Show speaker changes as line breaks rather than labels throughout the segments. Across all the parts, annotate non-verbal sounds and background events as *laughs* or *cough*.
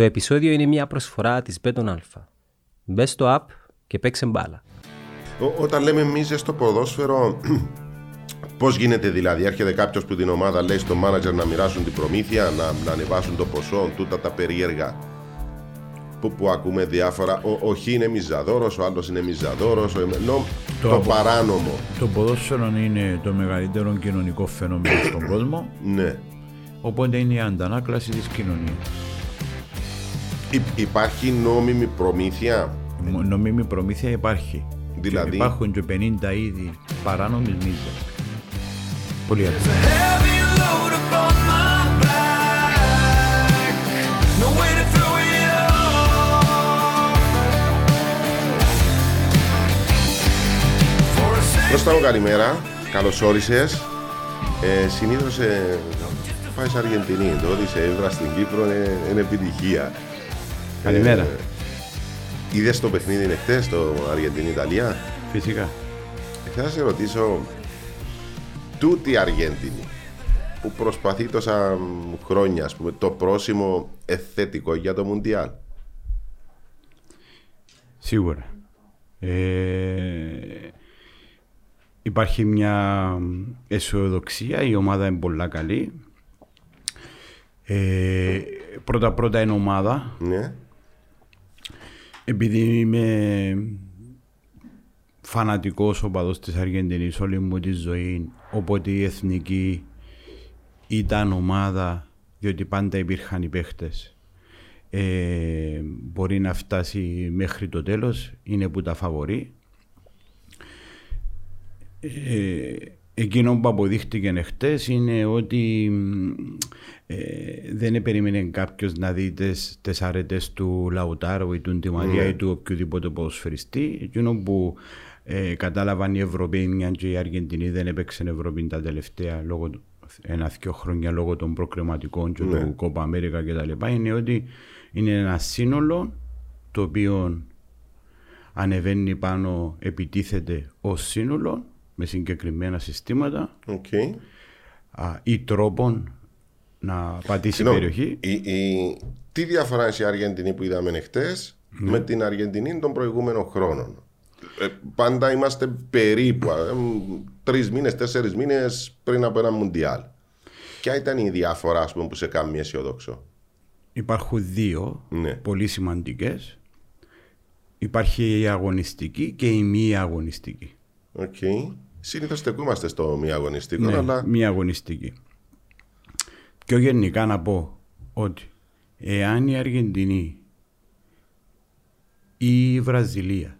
Το επεισόδιο είναι μια προσφορά της Beton Alpha. Μπε στο app και παίξε μπάλα.
Ό- όταν λέμε εμεί στο ποδόσφαιρο, *clears throat* πώς γίνεται δηλαδή, έρχεται κάποιος που την ομάδα λέει στο μάνατζερ να μοιράσουν την προμήθεια, να, να ανεβάσουν το ποσό, τούτα τα περίεργα που, που ακούμε διάφορα. Ο, ο Χ είναι μιζαδόρος, ο άλλος είναι μιζαδόρος, ενώ το,
Το απο-
παράνομο.
Το ποδόσφαιρο είναι το μεγαλύτερο κοινωνικό φαινόμενο στον *clears throat* κόσμο,
Ναι.
οπότε είναι η αντανάκλαση της κοινωνίας.
Υ- υπάρχει νόμιμη προμήθεια;
Μ- Νομίμη προμήθεια υπάρχει.
Δηλαδή;
Και υπάρχουν και 50 είδη παράνομης μίζας. Πολύ εύκολα.
Heavy load upon my back. No way to throw it off. For a second.
Κώστα μου καλημέρα, καλώς όρισες. Ε, συνήθως ε, πάει σε Αργεντινή, το ότι σε έδρα στην Κύπρο είναι, είναι επιτυχία.
Καλημέρα.
Ε, είδες το παιχνίδι είναι χτες, το Αργεντινή-Ιταλία;
Φυσικά.
Ε, Θέλω να σε ρωτήσω, τούτη η Αργέντινη που προσπαθεί τόσα μ, χρόνια, ας πούμε, το πρόσημο εθέτικο για το Μουντιάλ;
Σίγουρα. Ε, υπάρχει μια αισιοδοξία, η ομάδα είναι πολλά καλή. Ε, πρώτα πρώτα είναι ομάδα,
Ναι,
επειδή είμαι φανατικός οπαδός της Αργεντινής όλη μου τη ζωή, οπότε η εθνική ήταν ομάδα, διότι πάντα υπήρχαν οι παίχτες. Ε, μπορεί να φτάσει μέχρι το τέλος, είναι που τα φαβορεί. Ε, εκείνο που αποδείχτηκε εχθές είναι ότι μ, ε, δεν περίμενε κάποιος να δει τις, τις αρετές του Λαουτάρου ή του Ντιμαρία ή του οποιοδήποτε ποδοσφαιριστή. Εκείνο που ε, κατάλαβαν οι Ευρωπαίοι, μια και η Αργεντινή δεν έπαιξε Ευρώπη τα τελευταία λόγω του- ένα-δυο χρόνια λόγω των προκριματικών και του Κόπα Αμέρικα κτλ. Είναι ότι είναι ένα σύνολο το οποίο ανεβαίνει πάνω, επιτίθεται ως σύνολο με συγκεκριμένα συστήματα
οκ.
α, ή τρόπον να πατήσει
Συγγνώμη,
περιοχή.
η- η- τι διαφορά είναι η Αργεντινή που είδαμε χτες
Ναι.
με την Αργεντινή των προηγούμενων χρόνων. Ε, πάντα είμαστε περίπου ε, μ, τρεις μήνες, τέσσερις μήνες πριν από ένα Μουντιάλ. Ποια ήταν η διαφορά ας πούμε, που σε κάνει αισιοδόξο.
Υπάρχουν δύο
Ναι.
πολύ σημαντικές. Υπάρχει η αγωνιστική και η μη αγωνιστική.
Οκ. Συνήθως στεκούμαστε στο μη αγωνιστικό,
Ναι,
αλλά
μη αγωνιστική. Πιο γενικά να πω ότι εάν η Αργεντινή ή η Βραζιλία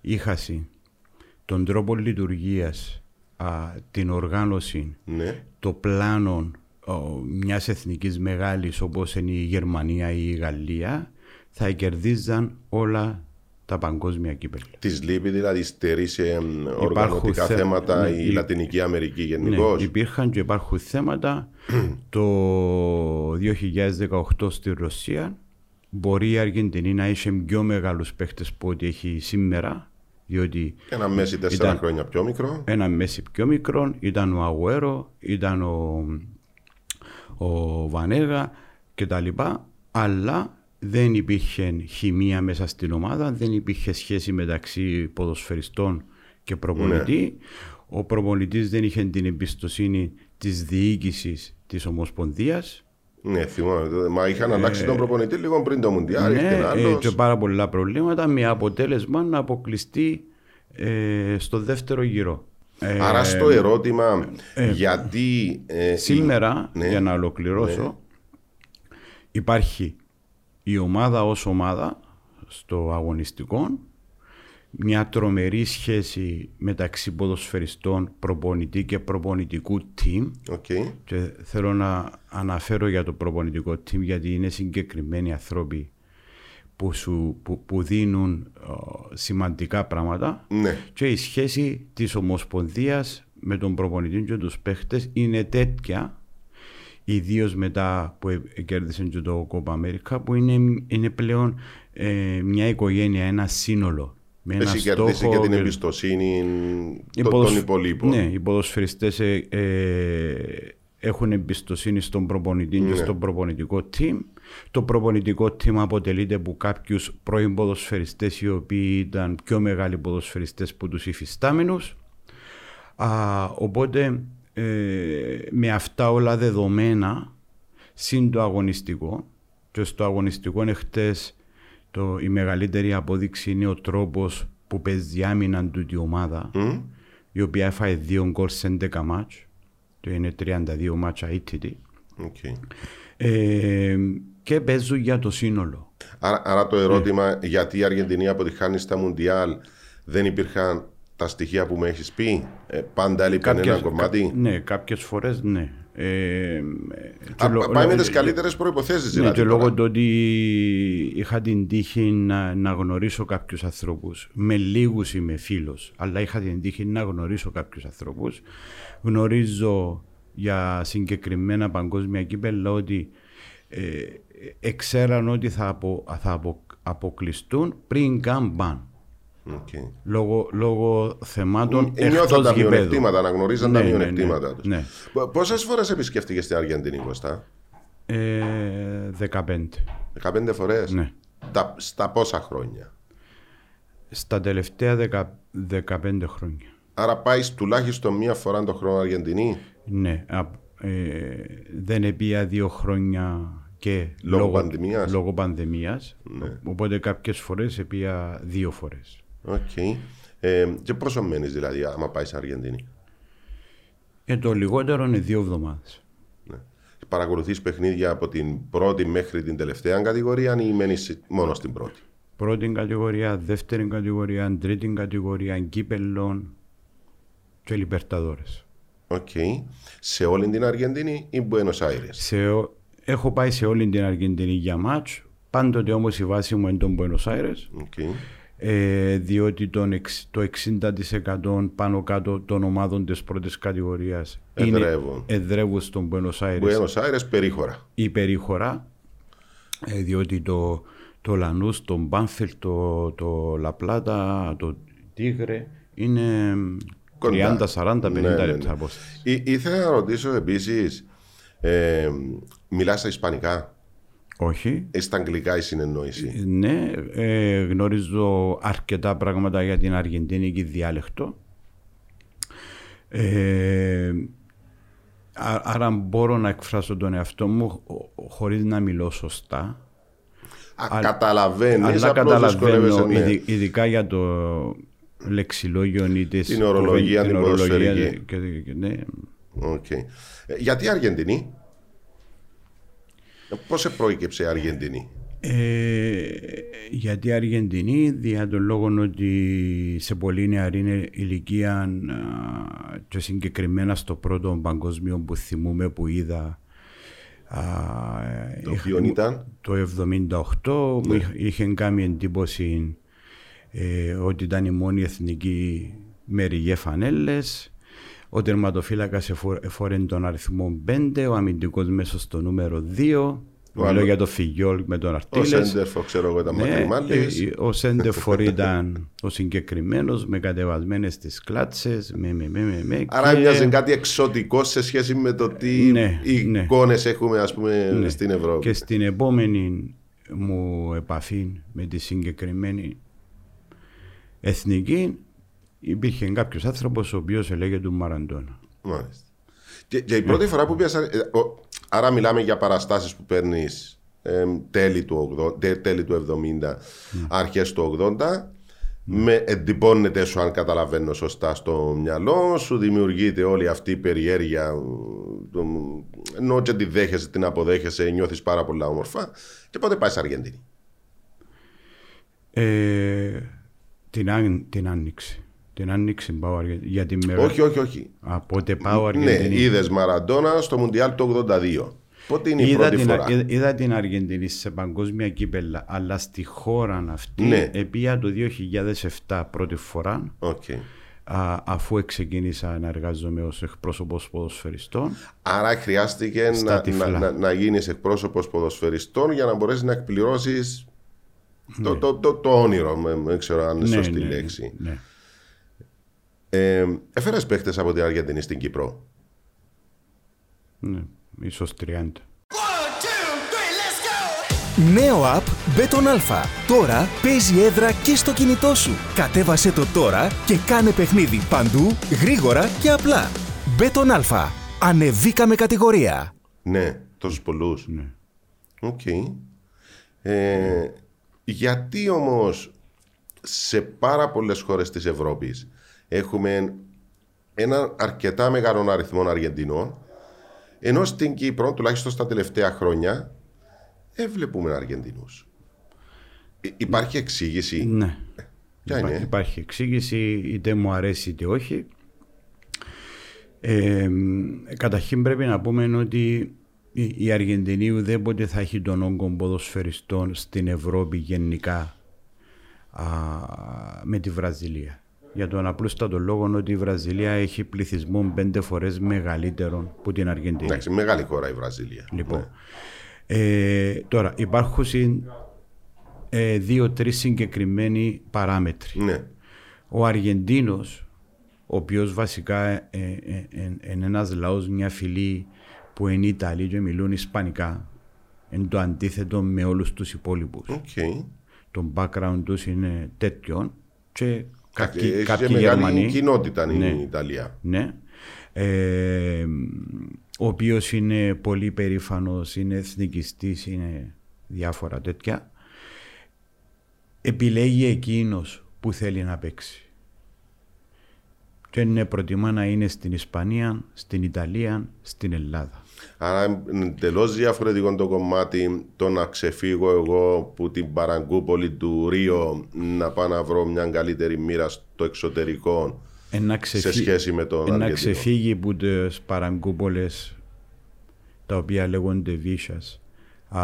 είχαν τον τρόπο λειτουργίας, α, την οργάνωση,
ναι.
το πλάνο ο, μιας εθνικής μεγάλης όπως είναι η Γερμανία ή η Γαλλία θα κερδίζαν όλα τα παγκόσμια κύπελα.
Της λείπει δηλαδή στερεί σε εμ, οργανωτικά
θε-
θέματα
ναι,
η
η-
Λατινική Αμερική γενικώς.
Ναι, υπήρχαν και υπάρχουν θέματα. *clears throat* το 2018 στη Ρωσία μπορεί η Αργεντινή να είχε πιο μεγάλους παίχτες που ό,τι έχει σήμερα διότι
Ένα μέση τέσσερα
Ήταν-
χρόνια πιο μικρό.
ένα μέση πιο μικρό ήταν ο Αγουέρο, ήταν ο, ο Βανέγα κτλ. Αλλά δεν υπήρχε χημεία μέσα στην ομάδα, δεν υπήρχε σχέση μεταξύ ποδοσφαιριστών και προπονητή. Ο προπονητής δεν είχε την εμπιστοσύνη της διοίκησης της Ομοσπονδίας.
Ναι, θυμάμαι. Μα είχαν αλλάξει τον προπονητή λίγο πριν το Μουντιάλ.
Ναι,
ήρθε
ε,
άλλος.
και πάρα πολλά προβλήματα με αποτέλεσμα να αποκλειστεί ε, στο δεύτερο γύρο. Ε,
Άρα στο ερώτημα γιατί. ε,
Σήμερα,
η- ναι,
για να ολοκληρώσω, υπάρχει η ομάδα ως ομάδα στο αγωνιστικό, μια τρομερή σχέση μεταξύ ποδοσφαιριστών, προπονητή και προπονητικού team
OK.
και θέλω να αναφέρω για το προπονητικό team γιατί είναι συγκεκριμένοι άνθρωποι που, σου, που, που δίνουν ε, σημαντικά πράγματα
Ναι.
και η σχέση της Ομοσπονδίας με τον προπονητή και τους παίχτες είναι τέτοια ιδίως μετά που ε- κέρδισαν και το Copa America που είναι, είναι πλέον ε, μια οικογένεια, ένα σύνολο με ένα
Έχει κερδίσει
στόχο
και την
και-
εμπιστοσύνη
οι
των,
ποδοσ-
των υπολείπων.
Ναι, οι ποδοσφαιριστές ε, ε, έχουν εμπιστοσύνη στον προπονητή
Ναι.
και στο προπονητικό team Το προπονητικό team αποτελείται από κάποιους πρώην ποδοσφαιριστές οι οποίοι ήταν πιο μεγάλοι ποδοσφαιριστές που τους υφιστάμενους. Α, οπότε ε, με αυτά όλα δεδομένα συν το αγωνιστικό. Και στο αγωνιστικό είναι χτες το, η μεγαλύτερη απόδειξη είναι ο τρόπος που παίζει άμυνα του η ομάδα η οποία έφαγε δύο γκολ σε 11 μάτς. Το είναι 32 μάτσα ήττητη
Οκ.
ε, και παίζουν για το σύνολο.
Άρα, άρα το ερώτημα γιατί η Αργεντινή αποτυχάνει στα Μουντιάλ δεν υπήρχαν τα στοιχεία που με έχεις πει. Ε, πάντα έλειπε ένα
Κάποιες-
κομμάτι;
κα- ναι, κάποιες φορές ναι. Ε, και
Α,
λο-
πάει με
λο-
τις καλύτερες προϋποθέσεις
Ναι,
δηλαδή.
και
τώρα.
λόγω του ότι είχα την τύχη να, να γνωρίσω κάποιους ανθρώπους. Με λίγους είμαι φίλος, αλλά είχα την τύχη να γνωρίσω κάποιους ανθρώπους. Γνωρίζω για συγκεκριμένα παγκόσμια κύπελα ότι ε, εξέραν ότι θα, απο, θα απο- αποκλειστούν πριν καν παν.
Οκ.
Λόγω, λόγω θεμάτων
Νιώθαν
εκτός
τα
γηπέδου.
μειονεκτήματα, αναγνωρίζαν τα
Ναι, ναι, ναι,
μειονεκτήματα τους.
ναι.
Πόσες φορές επισκέφτηκες την Αργεντινή, Κωστά,
Ε, 15.
15 φορές;
Ναι.
Τα, στα πόσα χρόνια;
Στα τελευταία δεκα, 15 χρόνια.
Άρα πάεις τουλάχιστον μία φορά το χρόνο Αργεντινή;
Ναι. α- ε, δεν επήα δύο χρόνια και
Λόγω πανδημίας;
λόγω πανδημίας.
Ναι.
Οπότε κάποιες φορές επήα δύο φορές.
Οκ. Ε, και πόσο μένεις δηλαδή, άμα πάεις στην Αργεντινή.
Ε, το λιγότερο είναι δύο εβδομάδες.
Ναι. Παρακολουθείς παιχνίδια από την πρώτη μέχρι την τελευταία κατηγορία ή μένεις μόνο στην πρώτη;
Πρώτη κατηγορία, δεύτερη κατηγορία, τρίτη κατηγορία, κύπελλον και Λιμπερταδόρες.
Οκ. Σε όλη την Αργεντινή ή Buenos Aires;
Σε, ο- έχω πάει σε όλη την Αργεντινή για μάτς, πάντοτε όμως η βάση μου είναι τον Buenos Aires,
OK.
Ε, διότι τον, εξ- το 60% πάνω κάτω των ομάδων της πρώτης κατηγορίας
Εδρεύουν.
είναι εδρεύουν στον Buenos Aires
Buenos Aires περίχωρα.
η περίχωρα, ε, διότι το, το Λανούς, το Μπάνφιλ, το, το Λαπλάτα, το Τίγρε είναι
Κοντά.
30, 40, 50
Ναι, ναι, ναι.
λεπτά απόσταση.
Ή- ήθελα να ρωτήσω επίσης, ε, μιλάς στα Ισπανικά,
Όχι.
ή στα Αγγλικά η συνεννόηση.
Ναι, ε, γνωρίζω αρκετά πράγματα για την αργεντινική διάλεκτο. Ε, α- άρα μπορώ να εκφράσω τον εαυτό μου χω- χωρίς να μιλώ σωστά.
Α, καταλαβαίνεις,
αλλά
απλώς
καταλαβαίνω,
δυσκολεύεσαι. Ναι.
ειδι- ειδικά για το λεξιλόγιο ή της
Την ορολογία,
κουβεν-
την
ορολογία,
ποδοσφαιρική.
και- και- ναι.
Οκ. Ε, γιατί Αργεντινή, Πώς προέκυψε η Αργεντινή,
Ε, γιατί η Αργεντινή δια τον λόγο ότι σε πολύ νεαρή ηλικία α, και συγκεκριμένα στο πρώτο παγκόσμιο που θυμούμε που είδα α,
το
είχα-
οποίο ήταν;
το 78 μου είχε- είχε κάνει εντύπωση ε, ότι ήταν η μόνη εθνική με ριγέ φανέλες ο τερματοφύλακας εφόρε εφόρε τον αριθμό 5 ο αμυντικός μέσος στο νούμερο 2 Μιλώ
άλλο-
για το Φιγιόλ με τον
Ο
Αρτίλες
Σέντερφο, ξέρω εγώ, ήταν
ναι,
μακριμάλης.
ε, ο Σέντερφορ ήταν ο συγκεκριμένος με κατεβασμένες τις κλάτσες. Με, με, με, με, με,
Άρα
και-
έμοιαζε κάτι εξωτικό σε σχέση με το τι
Ναι, ναι.
εικόνες έχουμε ας πούμε
ναι.
στην Ευρώπη.
Και στην επόμενη μου επαφή με τη συγκεκριμένη εθνική υπήρχε κάποιος άνθρωπος ο οποίος έλεγε του Μαραντόνα.
Μάλιστα. Και, και η πρώτη φορά που πιάσα. ε, ο- άρα μιλάμε για παραστάσεις που παίρνεις τέλη, του 80, τε- τέλη του 70, αρχές του 80. Με εντυπώνεται σου αν καταλαβαίνω σωστά στο μυαλό σου, δημιουργείται όλη αυτή η περιέργεια μ, το- μ, ενώ και τη δέχεσαι, την αποδέχεσαι, νιώθεις πάρα πολλά όμορφα και πότε πάει στην Αργεντινή.
Ε, την, αν, την άνοιξη. Την άνοιξη πάω Αργε- για την μέρα.
Όχι, όχι, όχι.
Από πότε πάω
Ναι,
Αργεντινή.
είδες Μαραντόνα στο Μουντιάλ του 82. Πότε είναι η
Είδα
πρώτη
την,
φορά;
είδα, είδα την Αργεντινή σε παγκόσμια κύπελα, αλλά στη χώρα αυτή
Ναι.
επία το 2007 πρώτη φορά,
Οκ.
α, αφού ξεκίνησα να εργάζομαι ως εκπρόσωπος ποδοσφαιριστών.
Άρα χρειάστηκε
Στα
να,
τυφλά.
να, να, να γίνεις εκπρόσωπος ποδοσφαιριστών για να μπορέσεις να εκπληρώσεις το, το, το, το όνειρο. με- Δεν ξέρω αν είναι σωστή λέξη.
ναι.
Ε, Έφερες παίχτες από την Αργεντινή στην Κύπρο;
ναι, ίσως 30.
One, two, three, let's go!
Νέο app Bet on Alfa. Τώρα παίζει έδρα και στο κινητό σου. Κατέβασε το τώρα και κάνε παιχνίδι παντού, γρήγορα και απλά. Bet on Alfa. Ανεβήκαμε κατηγορία.
Ναι, τόσους πολλούς.
Ναι.
Οκ. Ε, γιατί όμως σε πάρα πολλές χώρες της Ευρώπης έχουμε ένα αρκετά μεγάλο αριθμό Αργεντινών ενώ στην Κύπρο, τουλάχιστον στα τελευταία χρόνια, δεν βλέπουμε Αργεντινούς. Ε, υπάρχει εξήγηση;
Ναι.
Ποια
Υπά-
είναι;
Υπάρχει εξήγηση, είτε μου αρέσει είτε όχι. Ε, καταρχήν πρέπει να πούμε ότι η η Αργεντινή ουδέποτε θα έχει τον όγκο ποδοσφαιριστών στην Ευρώπη γενικά α, με τη Βραζιλία. Για τον απλούστατο λόγο ότι η Βραζιλία έχει πληθυσμό πέντε φορές μεγαλύτερο από την Αργεντινή.
Εντάξει, μεγάλη χώρα η Βραζίλια.
Λοιπόν. Ε, τώρα, υπάρχουν συν- ε, δύο-τρεις συγκεκριμένοι παράμετροι.
Ναι.
Ο Αργεντίνος, ο οποίος βασικά ε, ε, ε, είναι ένας λαός, μια φυλή που είναι Ιταλοί και μιλούν Ισπανικά, είναι το αντίθετο με όλους τους υπόλοιπους.
Οκ.
Το background τους είναι τέτοιο και κάποιοι,
Έχει και
κάποιοι
μεγάλη
Γερμανοί.
κοινότητα η
Ναι.
Ιταλία.
Ναι. Ε, ο οποίος είναι πολύ περήφανος, είναι εθνικιστής, είναι διάφορα τέτοια. Επιλέγει εκείνος που θέλει να παίξει. Και είναι προτιμά να είναι στην Ισπανία, στην Ιταλία, στην Ελλάδα.
Άρα είναι εντελώς διαφορετικό το κομμάτι το να ξεφύγω εγώ που την παραγκούπολη του Ρίο να πάω να βρω μια καλύτερη μοίρα στο εξωτερικό
Ε, να
σε
ξεφύ-
σχέση με τον
ε, να
Αργεντινό.
ξεφύγει από τις παραγκούπολες τα οποία λέγονται βίσας α,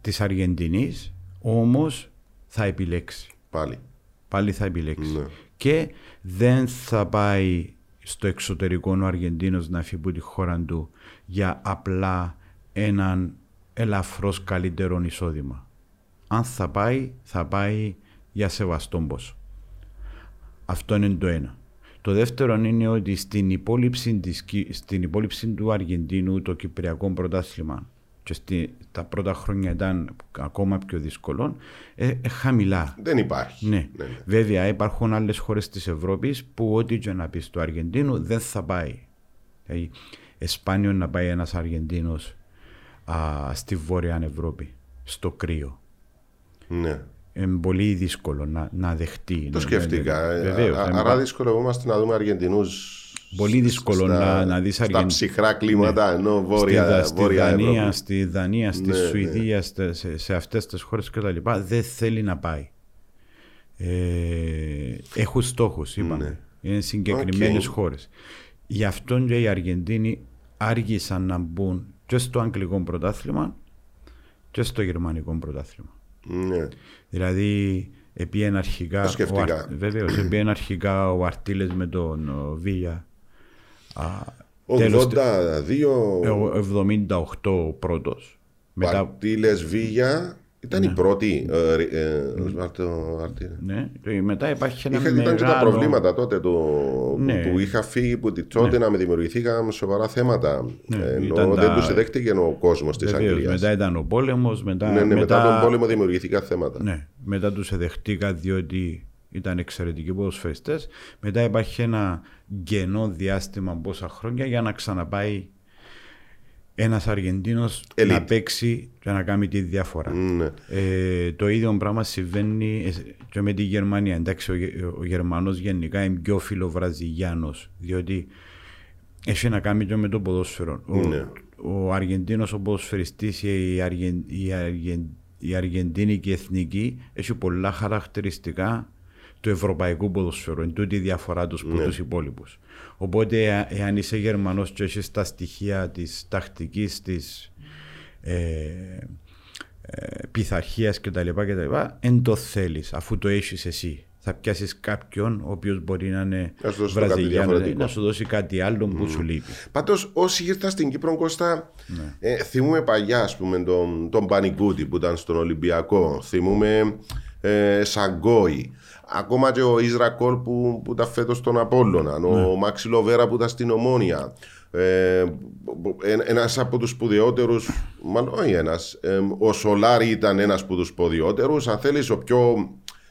της Αργεντινής όμως θα επιλέξει
Πάλι.
πάλι θα επιλέξει
Ναι.
και δεν θα πάει στο εξωτερικό ο Αργεντίνος να φύγει από τη χώρα του για απλά έναν ελαφρώς καλύτερο εισόδημα αν θα πάει θα πάει για σεβαστόν ποσό αυτό είναι το ένα. Το δεύτερο είναι ότι στην υπόλοιψη, της, Κι- στην υπόλοιψη του Αργεντίνου το Κυπριακό πρωτάθλημα και στη, τα πρώτα χρόνια ήταν ακόμα πιο δύσκολο, ε, ε, χαμηλά.
Δεν υπάρχει.
Ναι.
ναι.
Βέβαια υπάρχουν άλλες χώρες της Ευρώπης που ό,τι και να πεις στο Αργεντίνο δεν θα πάει. Δηλαδή, εσπάνιο να πάει ένας Αργεντίνος α, στη Βόρεια Ευρώπη, στο κρύο.
ναι.
Είναι πολύ δύσκολο να, να δεχτεί.
Το σκέφτηκα. Ε,
Βεβαίως,
α-
είναι
Άρα δυσκολευόμαστε να δούμε Αργεντινούς.
Πολύ δύσκολο να- να δεις
Στα
Αργεν-
ψυχρά κλίματα, ενώ
στη,
βόρεια,
Δα- στη
βόρεια
Δανία,
Ευρώπη.
στη Δανία, στη
Ναι, ναι.
Σουηδία, στε- σε, σε αυτές τις χώρες και τα λοιπά, δεν θέλει να πάει. Ε, έχουν στόχους, είπαμε.
Ναι.
Είναι συγκεκριμένες
Οκ.
χώρες. Γι' αυτό και οι Αργεντίνοι άργησαν να μπουν και στο Αγγλικό πρωτάθλημα και στο Γερμανικό πρωτάθλημα.
Ναι.
Δηλαδή, επίεν αρχικά,
Το σκεφτήκα.
ο Αρ- βεβαίως, *clears throat* επίεν αρχικά ο Αρτίλες με τον ο, Βίλια. Α, τέλος,
82
ε, ο 78 ο πρώτος. Μετά,
Παρτίλες Βίγια ήταν η πρώτη. ε, ρι- ε, Οσβάρτο Αρτίλε.
ναι, και μετά υπάρχει ένα
Είχα,
μεγάλο...
ήταν και τα προβλήματα τότε του,
Ναι.
που είχα φύγει που τη τότε να με δημιουργηθήκαν σοβαρά θέματα.
Ναι,
ενώ
ήταν
δεν
τα-
τους δέχτηκε ο κόσμος της
Βεβαίως,
Αγγλίας.
μετά ήταν ο πόλεμος, μετά,
ναι, ναι, μετά, τον πόλεμο δημιουργηθήκαν θέματα.
Ναι, μετά τους εδεχτήκα διότι ήταν εξαιρετικοί ποδοσφαιριστές. Μετά υπάρχει ένα κενό διάστημα πόσα χρόνια για να ξαναπάει ένας Αργεντίνος
Elite.
να παίξει και να κάνει τη διαφορά.
Ναι.
Ε, το ίδιο πράγμα συμβαίνει ε, και με τη Γερμανία. Εντάξει, ο, Γε- ο Γερμανός γενικά είναι πιο φιλοβραζιλιάνος, διότι έχει να κάνει και με το ποδόσφαιρο. Ο,
Ναι.
ο Αργεντίνος ο ποδοσφαιριστής, η, Αργεν, η, Αργεν, η Αργεντίνικη εθνική έχει πολλά χαρακτηριστικά του ευρωπαϊκού ποδοσφαίρου. Είναι τούτη η διαφορά τους από
Ναι.
τους υπόλοιπους. Οπότε εα- εάν είσαι Γερμανός και έχεις τα στοιχεία της τακτικής, της ε, ε, πειθαρχίας κτλ. κτλ. Εν το θέλεις, αφού το έχεις εσύ. Θα πιάσεις κάποιον ο οποίος μπορεί να είναι
Να σου δώσει το κάτι
Βραζιλιάνο,
διαφορετικό.
να σου δώσει κάτι άλλο που σου λείπει.
Πάντως, όσοι ήρθαν στην Κύπρο, Κώστα,
Ναι.
ε, θυμούμε παλιά, ας πούμε, τον, τον Πανικούτη που ήταν στον Ολυμπιακό. Θυμούμε ε, Σαγκόη. Ακόμα και ο Ισρακόλ που, που ήταν φέτος στον Απόλλωνα.
Ναι.
Ο Μάξι Λοβέρα που ήταν στην Ομόνια. Ε, ένας από τους σπουδαιότερους, μάλλον όχι ένας. ο Σολάρη ήταν ένας από τους σπουδαιότερους. Αν θέλεις, ο πιο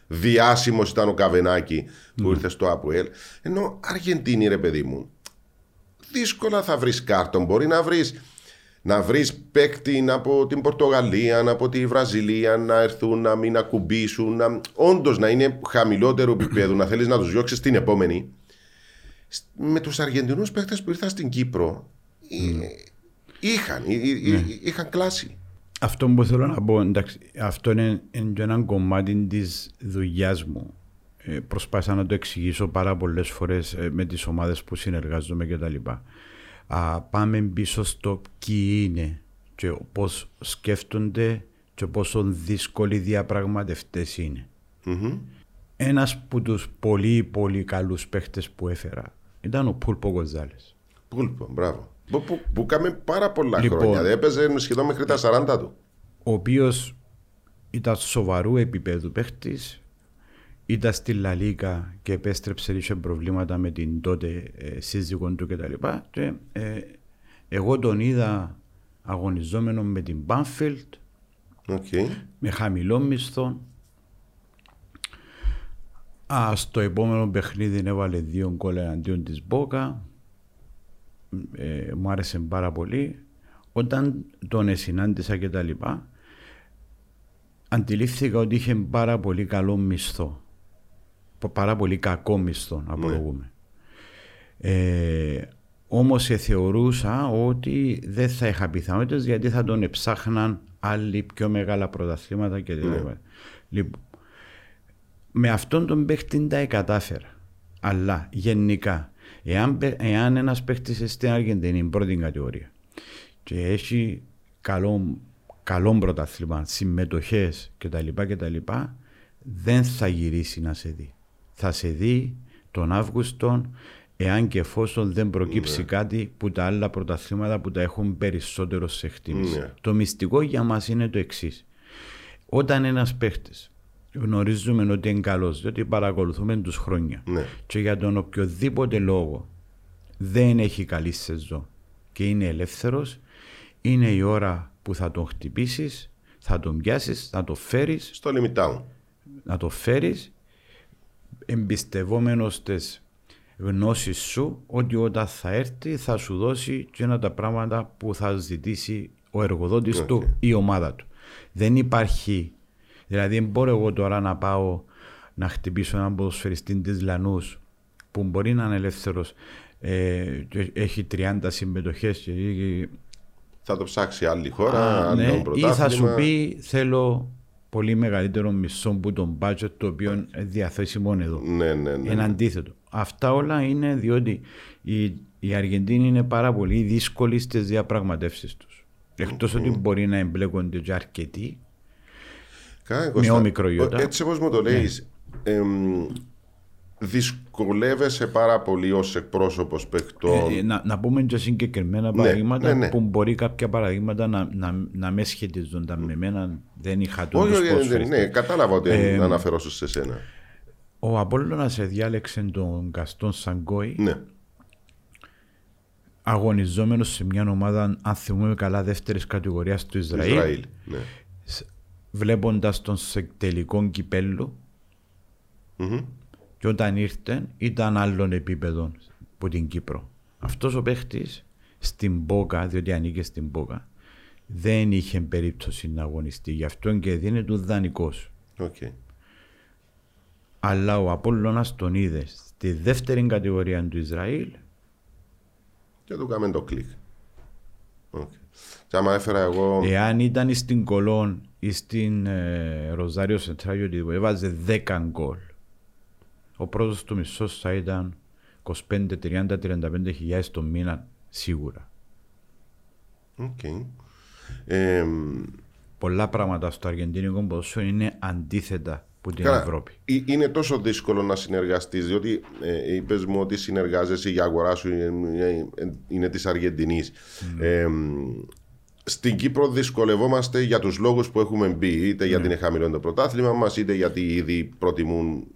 διάσημος ήταν ο Καβενάκη που ήρθε στο ΑΠΟΕΛ. Ενώ Αργεντίνη, ρε παιδί μου, δύσκολα θα βρεις κάρτον. Μπορεί να βρεις να βρεις παίκτη από την Πορτογαλία, από τη Βραζιλία να έρθουν να μην ακουμπήσουν, να, όντως να είναι χαμηλότερο επίπεδο, να θέλεις να τους διώξεις την επόμενη. Σ- Με τους Αργεντινούς παίκτες που ήρθαν στην Κύπρο ε, είχαν, ε, ε, ε, είχαν κλάση.
Αυτό που θέλω να πω, εντάξει, αυτό είναι, είναι και ένα κομμάτι της δουλειάς μου. Ε, προσπάθησα να το εξηγήσω πάρα πολλές φορές με τις ομάδες που συνεργάζομαι κτλ. Α, πάμε πίσω στο ποιοι είναι και πώς σκέφτονται και πόσο δύσκολοι διαπραγματευτές είναι. Ένας από τους πολύ πολύ καλούς παίχτες που έφερα ήταν ο Πούλπο Γκοζάλε.
Πούλπο, μπράβο. Που, που, που κάμε πάρα πολλά
Λοιπόν.
χρόνια. Δεν έπαιζε σχεδόν μέχρι τα 40 του.
ο οποίος ήταν σοβαρού επίπεδου παίχτης, ήταν στη Λαλίκα και επέστρεψε, είχε προβλήματα με την τότε ε, σύζυγο του κτλ. Και, ε, εγώ τον είδα αγωνιζόμενο με την Μπάνφιλτ,
Οκ.
με χαμηλό μισθό. Α, στο επόμενο παιχνίδι έβαλε δύο γκολ εναντίον της Μπόκα. Ε, μου άρεσε πάρα πολύ. Όταν τον συνάντησα και τα λοιπά, αντιλήφθηκα ότι είχε πάρα πολύ καλό μισθό. Πα- Πάρα πολύ κακό μισθό, να απολογούμαι. Ε, όμως ε, θεωρούσα ότι δεν θα είχα πιθανότητες γιατί θα τον εψάχναν άλλοι πιο μεγάλα πρωταθλήματα και τέτοια. Λοιπόν, με αυτόν τον παίχτη τα κατάφερα. Αλλά γενικά, εάν, παί- εάν ένας παίχτης στην Αργεντινή, πρώτη κατηγορία, και έχει καλό, καλό πρωταθλήμα, συμμετοχές κτλ, κτλ, δεν θα γυρίσει να σε δει. Θα σε δει τον Αύγουστο, εάν και εφόσον δεν προκύψει κάτι που τα άλλα πρωταθλήματα που τα έχουν περισσότερος σε εκτίμηση.
Ναι.
Το μυστικό για μας είναι το εξής. Όταν ένας παίχτης γνωρίζουμε ότι είναι καλός, διότι παρακολουθούμε τους χρόνια
Ναι.
και για τον οποιοδήποτε λόγο δεν έχει καλή σεζόν και είναι ελεύθερος, είναι η ώρα που θα τον χτυπήσεις, θα τον πιάσεις, θα το φέρεις,
Στο Limit Town.
να το φέρεις εμπιστευόμενος στις γνώσεις σου ότι όταν θα έρθει θα σου δώσει και ένα τα πράγματα που θα ζητήσει ο εργοδότης του ή η ομάδα του. Δεν υπάρχει, δηλαδή δεν μπορώ εγώ τώρα να πάω να χτυπήσω έναν ποδοσφαιριστή της Λανούς που μπορεί να είναι ελεύθερος ε, και έχει 30 συμμετοχές και,
Θα το ψάξει άλλη χώρα, άλλο
ναι, ή
πρωτάθλημα.
θα σου πει θέλω πολύ μεγαλύτερο μισό που τον budget το οποίο είναι διαθέσιμο εδώ.
Ναι, ναι, ναι.
Είναι αντίθετο. Αυτά όλα είναι διότι η, η Αργεντίνη είναι πάρα πολύ δύσκολη στις διαπραγματεύσεις τους. Εκτός ότι μπορεί να εμπλέκονται και αρκετοί.
Κάνα,
με
Κώστα,
όμικρο ιότα.
Έτσι όπως μου το λέεις, εμ, δυσκολεύεσαι πάρα πολύ ως εκπρόσωπος παιχτών.
Ε, να, να πούμε και συγκεκριμένα παραδείγματα
ναι, ναι.
που μπορεί κάποια παραδείγματα να, να, να με σχετίζονταν με μένα. Δεν είχα τον
όχι,
τους
όχι, δεν-
ποδοσφαιριστές.
ναι, κατάλαβα ότι
Ε,
να αναφερόσαι σε σένα.
Ο Απόλλωνας διάλεξε τον Καστόν Σαγκόη
Ναι,
αγωνιζόμενος σε μια ομάδα, αν θυμούμαι καλά, δεύτερης κατηγορίας του Ισραήλ,
Ισραήλ. Ναι.
βλέποντας τον σε τελικό κυπέλλου
Μμμ.
Και όταν ήρθε ήταν άλλον επίπεδον από την Κύπρο. Αυτός ο παίχτης στην Μπόκα, διότι ανήκε στην Μπόκα, δεν είχε περίπτωση να αγωνιστεί. Γι' αυτό και εδίνετουν δανεικός.
Οκ.
Αλλά ο Απόλλωνας τον είδε στη δεύτερη κατηγορία του Ισραήλ
Και του κάμε το κλικ. Οκ. Και άμα έφερα εγώ...
Εάν ήταν στην Κολόν ή στην ε, Ροζάριο Σεντράλ που έβαζε 10 γκολ, ο πρώτος του μισθός θα ήταν 25, 30, 35 χιλιάδες το μήνα σίγουρα.
Οκ. Εμ,
Πολλά πράγματα στο αργεντίνικο ποδόσφαιρο είναι αντίθετα από την
Καλά,
Ευρώπη.
ε- Είναι τόσο δύσκολο να συνεργαστείς, διότι ε, είπες μου ότι συνεργάζεσαι η αγορά σου είναι, είναι της Αργεντινής. Ε, στην Κύπρο δυσκολευόμαστε για τους λόγους που έχουμε μπει, είτε γιατί είναι χαμηλό το πρωτάθλημα μας, είτε γιατί ήδη προτιμούν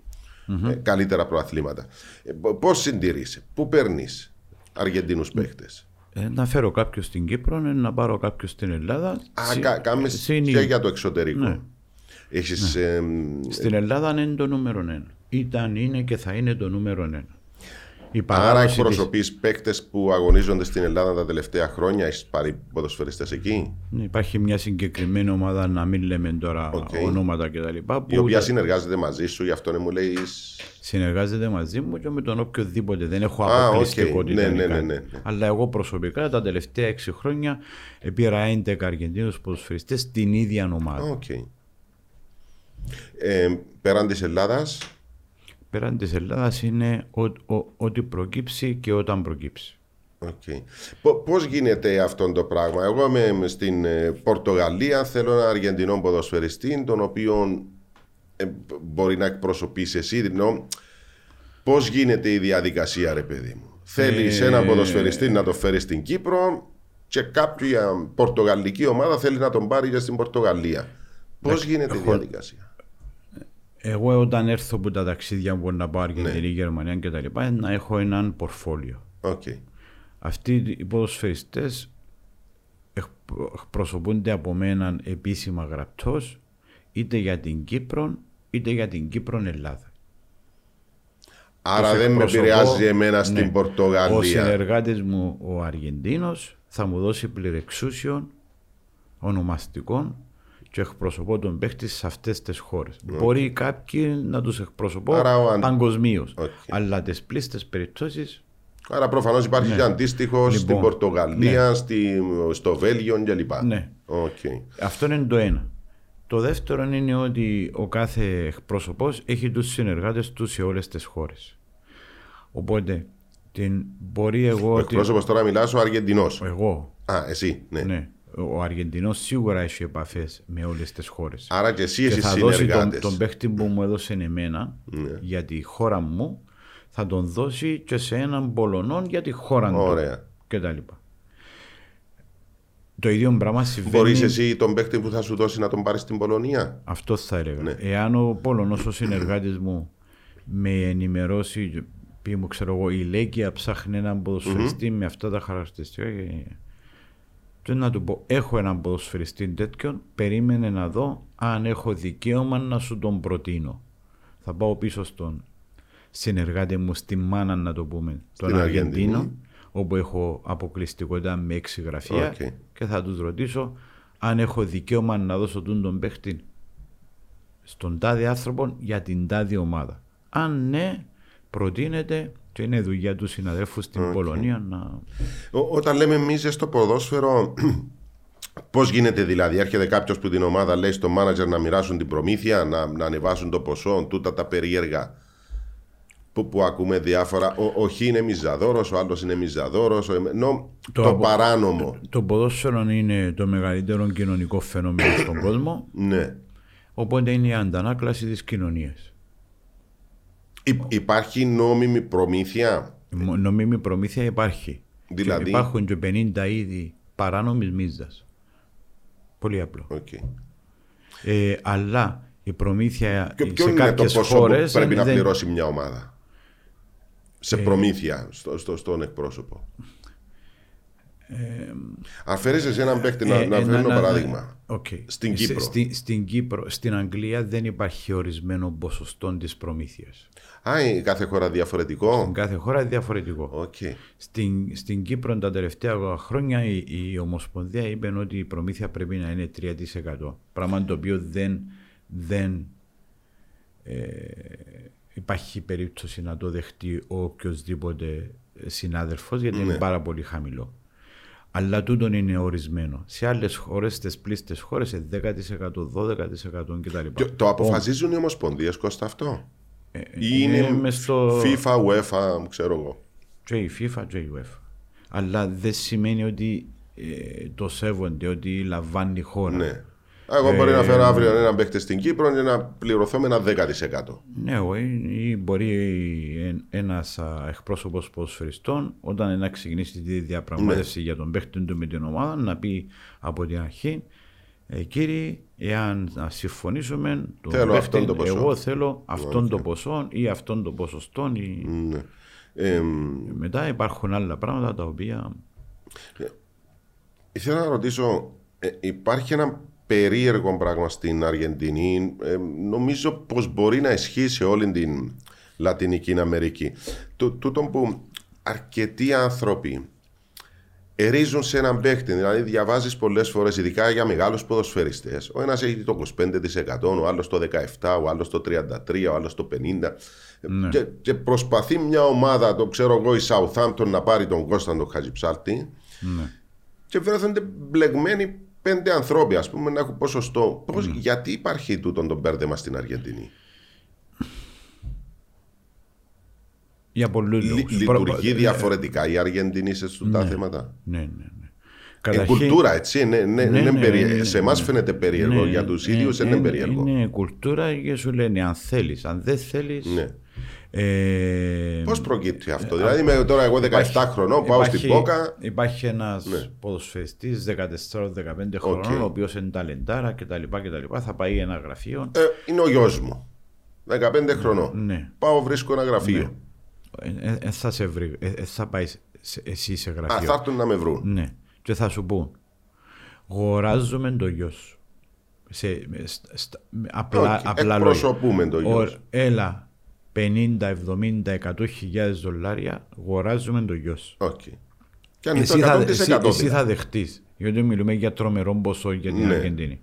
ε, καλύτερα προαθλήματα. Ε, Πώς συντηρείσαι, πού παίρνεις Αργεντίνους παίχτες;
Ε, να φέρω κάποιο στην Κύπρο, ε, να πάρω κάποιο στην Ελλάδα.
Α,
Συ-
κα, κάνεις
συν-
και για το εξωτερικό.
Ναι.
Έχεις, εμ,
Στην Ελλάδα είναι το νούμερο ένα. Ήταν, είναι και θα είναι το νούμερο ένα. Η
άρα
παράδοση της-
εκπροσωπείς παίκτες που αγωνίζονται στην Ελλάδα τα τελευταία χρόνια. Έχεις πάρει ποδοσφαιριστές εκεί;
Ναι, Υπάρχει μια συγκεκριμένη ομάδα, να μην λέμε τώρα
Οκ.
ονόματα κτλ.
Η
που
οποία συνεργάζεται μαζί σου, γι' αυτό ναι, μου λέει.
συνεργάζεται μαζί μου και με τον οποιοδήποτε. Δεν έχω
Α, οκ.
αποκλειστικότητα.
Ναι,
ή
ναι, ναι,
κάτι.
ναι, ναι.
Αλλά εγώ προσωπικά τα τελευταία 6 χρόνια πήρα 11 Αργεντίνους ποδοσφαιριστές στην ίδια ομάδα.
Οκ. Ε, πέραν της Ελλάδας,
Πέραν της Ελλάδας είναι ό- ο- ό,τι προκύψει και όταν προκύψει.
Okay. Πώς γίνεται αυτό το πράγμα; Εγώ είμαι στην ε, Πορτογαλία, θέλω ένα Αργεντινό ποδοσφαιριστή, τον οποίο ε, μπορεί να εκπροσωπήσει εσύ. Ενώ, πώς γίνεται η διαδικασία, ρε παιδί μου; Θέλεις
Ε,
ένα ποδοσφαιριστή να το φέρεις στην Κύπρο και κάποια πορτογαλική ομάδα θέλει να τον πάρει και στην Πορτογαλία. Πώς γίνεται η
έχω-
διαδικασία;
Εγώ όταν έρθω από τα ταξίδια που μπορεί να πάω
Ναι.
Αργεντινή, Γερμανία και τα λοιπά, να έχω έναν πορφόλιο.
Okay.
Αυτοί οι ποδοσφαιριστές εκπρο- εκπροσωπούνται από μένα επίσημα γραπτός είτε για την Κύπρο είτε για την Κύπρο Ελλάδα.
Άρα
Τους
δεν με
εκπροσωπώ,
επηρεάζει εμένα στην
ναι. Ο
Πορτογαλία.
συνεργάτης μου ο Αργεντίνος θα μου δώσει πληρεξούσιον ονομαστικών και εκπροσωπώ τον παίχτη σε αυτές τις χώρες. Μπορεί κάποιοι να τους εκπροσωπώ
Άρα ο αν-
παγκοσμίως.
Οκ.
Αλλά τις πλείστες περιπτώσεις
Άρα προφανώς υπάρχει και αντίστοιχος στην
Ναι. Λοιπόν,
Πορτογαλία, στη, στο Βέλγιο κλπ.
Ναι.
Okay.
Αυτό είναι το ένα. Το δεύτερο είναι ότι ο κάθε εκπρόσωπος έχει τους συνεργάτες του σε όλες τις χώρες. Οπότε την μπορεί εγώ...
Ο
την-
εκπρόσωπος τώρα μιλάς ο Αργεντινός.
εγώ,
Α, εσύ, ναι.
ναι. Ο Αργεντινός σίγουρα έχει επαφές με όλες τις χώρες.
Άρα και εσύ
και
εσύ
θα δώσει τον,
συνεργάτες.
τον παίχτη που μου έδωσε εμένα
Ναι.
για τη χώρα μου θα τον δώσει και σε έναν Πολωνό για τη χώρα του
Ωραία.
και τα λοιπά. Το ίδιο πράγμα συμβαίνει...
Μπορείς εσύ τον παίκτη που θα σου δώσει να τον πάρεις στην Πολωνία;
Αυτό θα έλεγα.
Ναι.
Εάν ο Πολωνός ο συνεργάτης μου με ενημερώσει, πει μου ξέρω εγώ, η Λέκια ψάχνει έναν ποδοσφαιριστή με αυτά τα χαρακτηριστικά. και- Και να του πω, έχω έναν ποδοσφαιριστή τέτοιον, περίμενε να δω αν έχω δικαίωμα να σου τον προτείνω. Θα πάω πίσω στον συνεργάτη μου, στη μάνα να το πούμε, τον
Στην
Αργεντίνο,
Αργεντινή.
όπου έχω αποκλειστικότητα με έξι γραφεία
Οκ.
και θα τους ρωτήσω αν έχω δικαίωμα να δώσω τον τον παίχτη στον τάδε άνθρωπο για την τάδε ομάδα. Αν ναι, προτείνεται και είναι δουλειά του συναδέλφου στην Πολωνία να...
Ό- όταν λέμε εμείς στο ποδόσφαιρο, *clears throat* πώς γίνεται δηλαδή; Έρχεται κάποιος που την ομάδα λέει στο μάνατζερ να μοιράσουν την προμήθεια, να, να ανεβάσουν το ποσό, τούτα τα περίεργα που, που ακούμε διάφορα. Ο, ο Χ είναι μιζαδόρος, ο άλλος είναι μιζαδόρος. Ενώ το,
Το απο-
παράνομο.
Το ποδόσφαιρο είναι το μεγαλύτερο κοινωνικό φαινόμενο στον *clears throat* κόσμο,
Ναι.
οπότε είναι η αντανάκλαση της κοινωνίας.
Υ- υπάρχει νόμιμη προμήθεια;
Η μο- νόμιμη προμήθεια υπάρχει.
Δηλαδή;
Και υπάρχουν και 50 είδη παράνομης μίζας. Πολύ απλό.
Οκ.
Ε, αλλά η προμήθεια
Και
σε
ποιο είναι το
κάποιες
ποσό που
χώρες
πρέπει να
δεν-
πληρώσει μια ομάδα; Σε
Ε,
προμήθεια στο, στο, στον εκπρόσωπο. Αν φέρεις εσύ έναν παίκτη, να,
Ε,
να
ε,
φέρνω
να-
παράδειγμα.
Οκ.
Στην
Σε-
Κύπρο.
στη- στην Κύπρο. Στην Αγγλία δεν υπάρχει ορισμένο ποσοστό της προμήθειας.
Α, η κάθε χώρα διαφορετικό.
Στην κάθε χώρα είναι διαφορετικό.
Οκ.
Στην, στην Κύπρο τα τελευταία χρόνια η, η Ομοσπονδία είπε ότι η προμήθεια πρέπει να είναι 3%. Πράγμα το οποίο δεν, δεν ε, υπάρχει περίπτωση να το δεχτεί ο οποιοδήποτε συνάδελφος γιατί
Ναι.
είναι πάρα πολύ χαμηλό. Αλλά τούτον είναι ορισμένο. Σε άλλες χώρες, στις πλήστες χώρες, είναι 10%, 12% κτλ.
Και Το αποφασίζουν οι ομοσπονδίες Κώστα αυτό;
Ε,
Ή είναι
είναι μες στο-
FIFA, UEFA, ξέρω εγώ.
και η FIFA και η UEFA. Αλλά δεν σημαίνει ότι ε, το σέβονται, ότι λαμβάνει η χώρα.
Ναι. Εγώ μπορεί
Ε,
να φέρω αύριο έναν παίκτη στην Κύπρο και να πληρωθώ με ένα 10%.
Ναι, εγώ, ή ή μπορεί ε- ένας α, εκπρόσωπος ποδοσφαιριστών όταν να ξεκινήσει τη
Ναι.
διαπραγμάτευση για τον παίχτη του με την ομάδα να πει από την αρχή ε, κύριε, εάν να συμφωνήσουμε τον
Θέλω
παίχτη,
αυτόν το ποσό.
εγώ θέλω αυτόν το ποσό ή αυτόν το ποσοστό ή...
Ναι. Ε,
μετά υπάρχουν άλλα πράγματα τα οποία
Ήθελα να ρωτήσω, ε, υπάρχει ένα περίεργο πράγμα στην Αργεντινή. ε, νομίζω πως μπορεί να ισχύει σε όλη την Λατινική Αμερική. Του, τούτο που αρκετοί άνθρωποι ερίζουν σε έναν παίχτη. Δηλαδή, διαβάζεις πολλές φορές, ειδικά για μεγάλους ποδοσφαιριστές. Ο ένας έχει το 25%, ο άλλος το 17%, ο άλλος το 33%, ο άλλος το 50%. Και, και προσπαθεί μια ομάδα, το ξέρω εγώ, η Southampton να πάρει τον Κώσταντο Χατζιψάλτη. Και βρέθονται μπλεγμένοι πέντε ανθρώποι, ας πούμε, να έχουν ποσοστό. Πώς, Γιατί υπάρχει τούτο το μπέρδεμα στην Αργεντινή;
Για πολλούς
Λει-
λόγους.
λειτουργεί
Προ-
διαφορετικά η Αργεντινή σε αυτά τα θέματα.
Ναι, ναι, ναι.
Είναι
Καταρχήν-
κουλτούρα, έτσι. Ναι, ναι,
Ναι,
είναι
ναι,
περί-
ναι, ναι,
σε εμάς
ναι.
φαίνεται περίεργο.
Ναι,
για τους
ε,
ίδιους
ε,
είναι περίεργο.
Είναι κουλτούρα και σου λένε αν θέλεις. Αν δεν θέλεις.
Ναι.
Ε,
Πώς προκύπτει αυτό, Δηλαδή, είμαι τώρα εγώ 17 χρονών, πάω
υπάρχει-
στην Πόκα.
Υπάρχει ένας
Ναι.
ποδοσφαιριστής 14-15 χρονών,
Οκ.
ο οποίος είναι ταλεντάρα κτλ. Θα πάει ένα γραφείο.
Ε, είναι ο γιος μου. 15 χρονών.
Ναι.
Πάω, βρίσκω ένα γραφείο.
Ε, ε, ε, θα σε βρει, ε, ε, θα πάει σε- εσύ σε
Α,
γραφείο.
θα έρθουν να με βρουν.
Ναι. Και θα σου πουν, αγοράζουμε το γιο σου. Σε, με- στα- στα- με- απλά,
Όχι,
απλά λόγια.
εκπροσωπούμε το γιο
Ο-
σου.
Έλα, 50, 70, 100 χιλιάδες δολάρια, αγοράζουμε το γιο σου.
Οκ. Και αν είναι
Εσύ
το
θα,
100%.
εσύ, εσύ
δηλαδή.
θα δεχτείς, γιατί μιλούμε για τρομερό ποσό για την
Ναι.
Αργεντινή.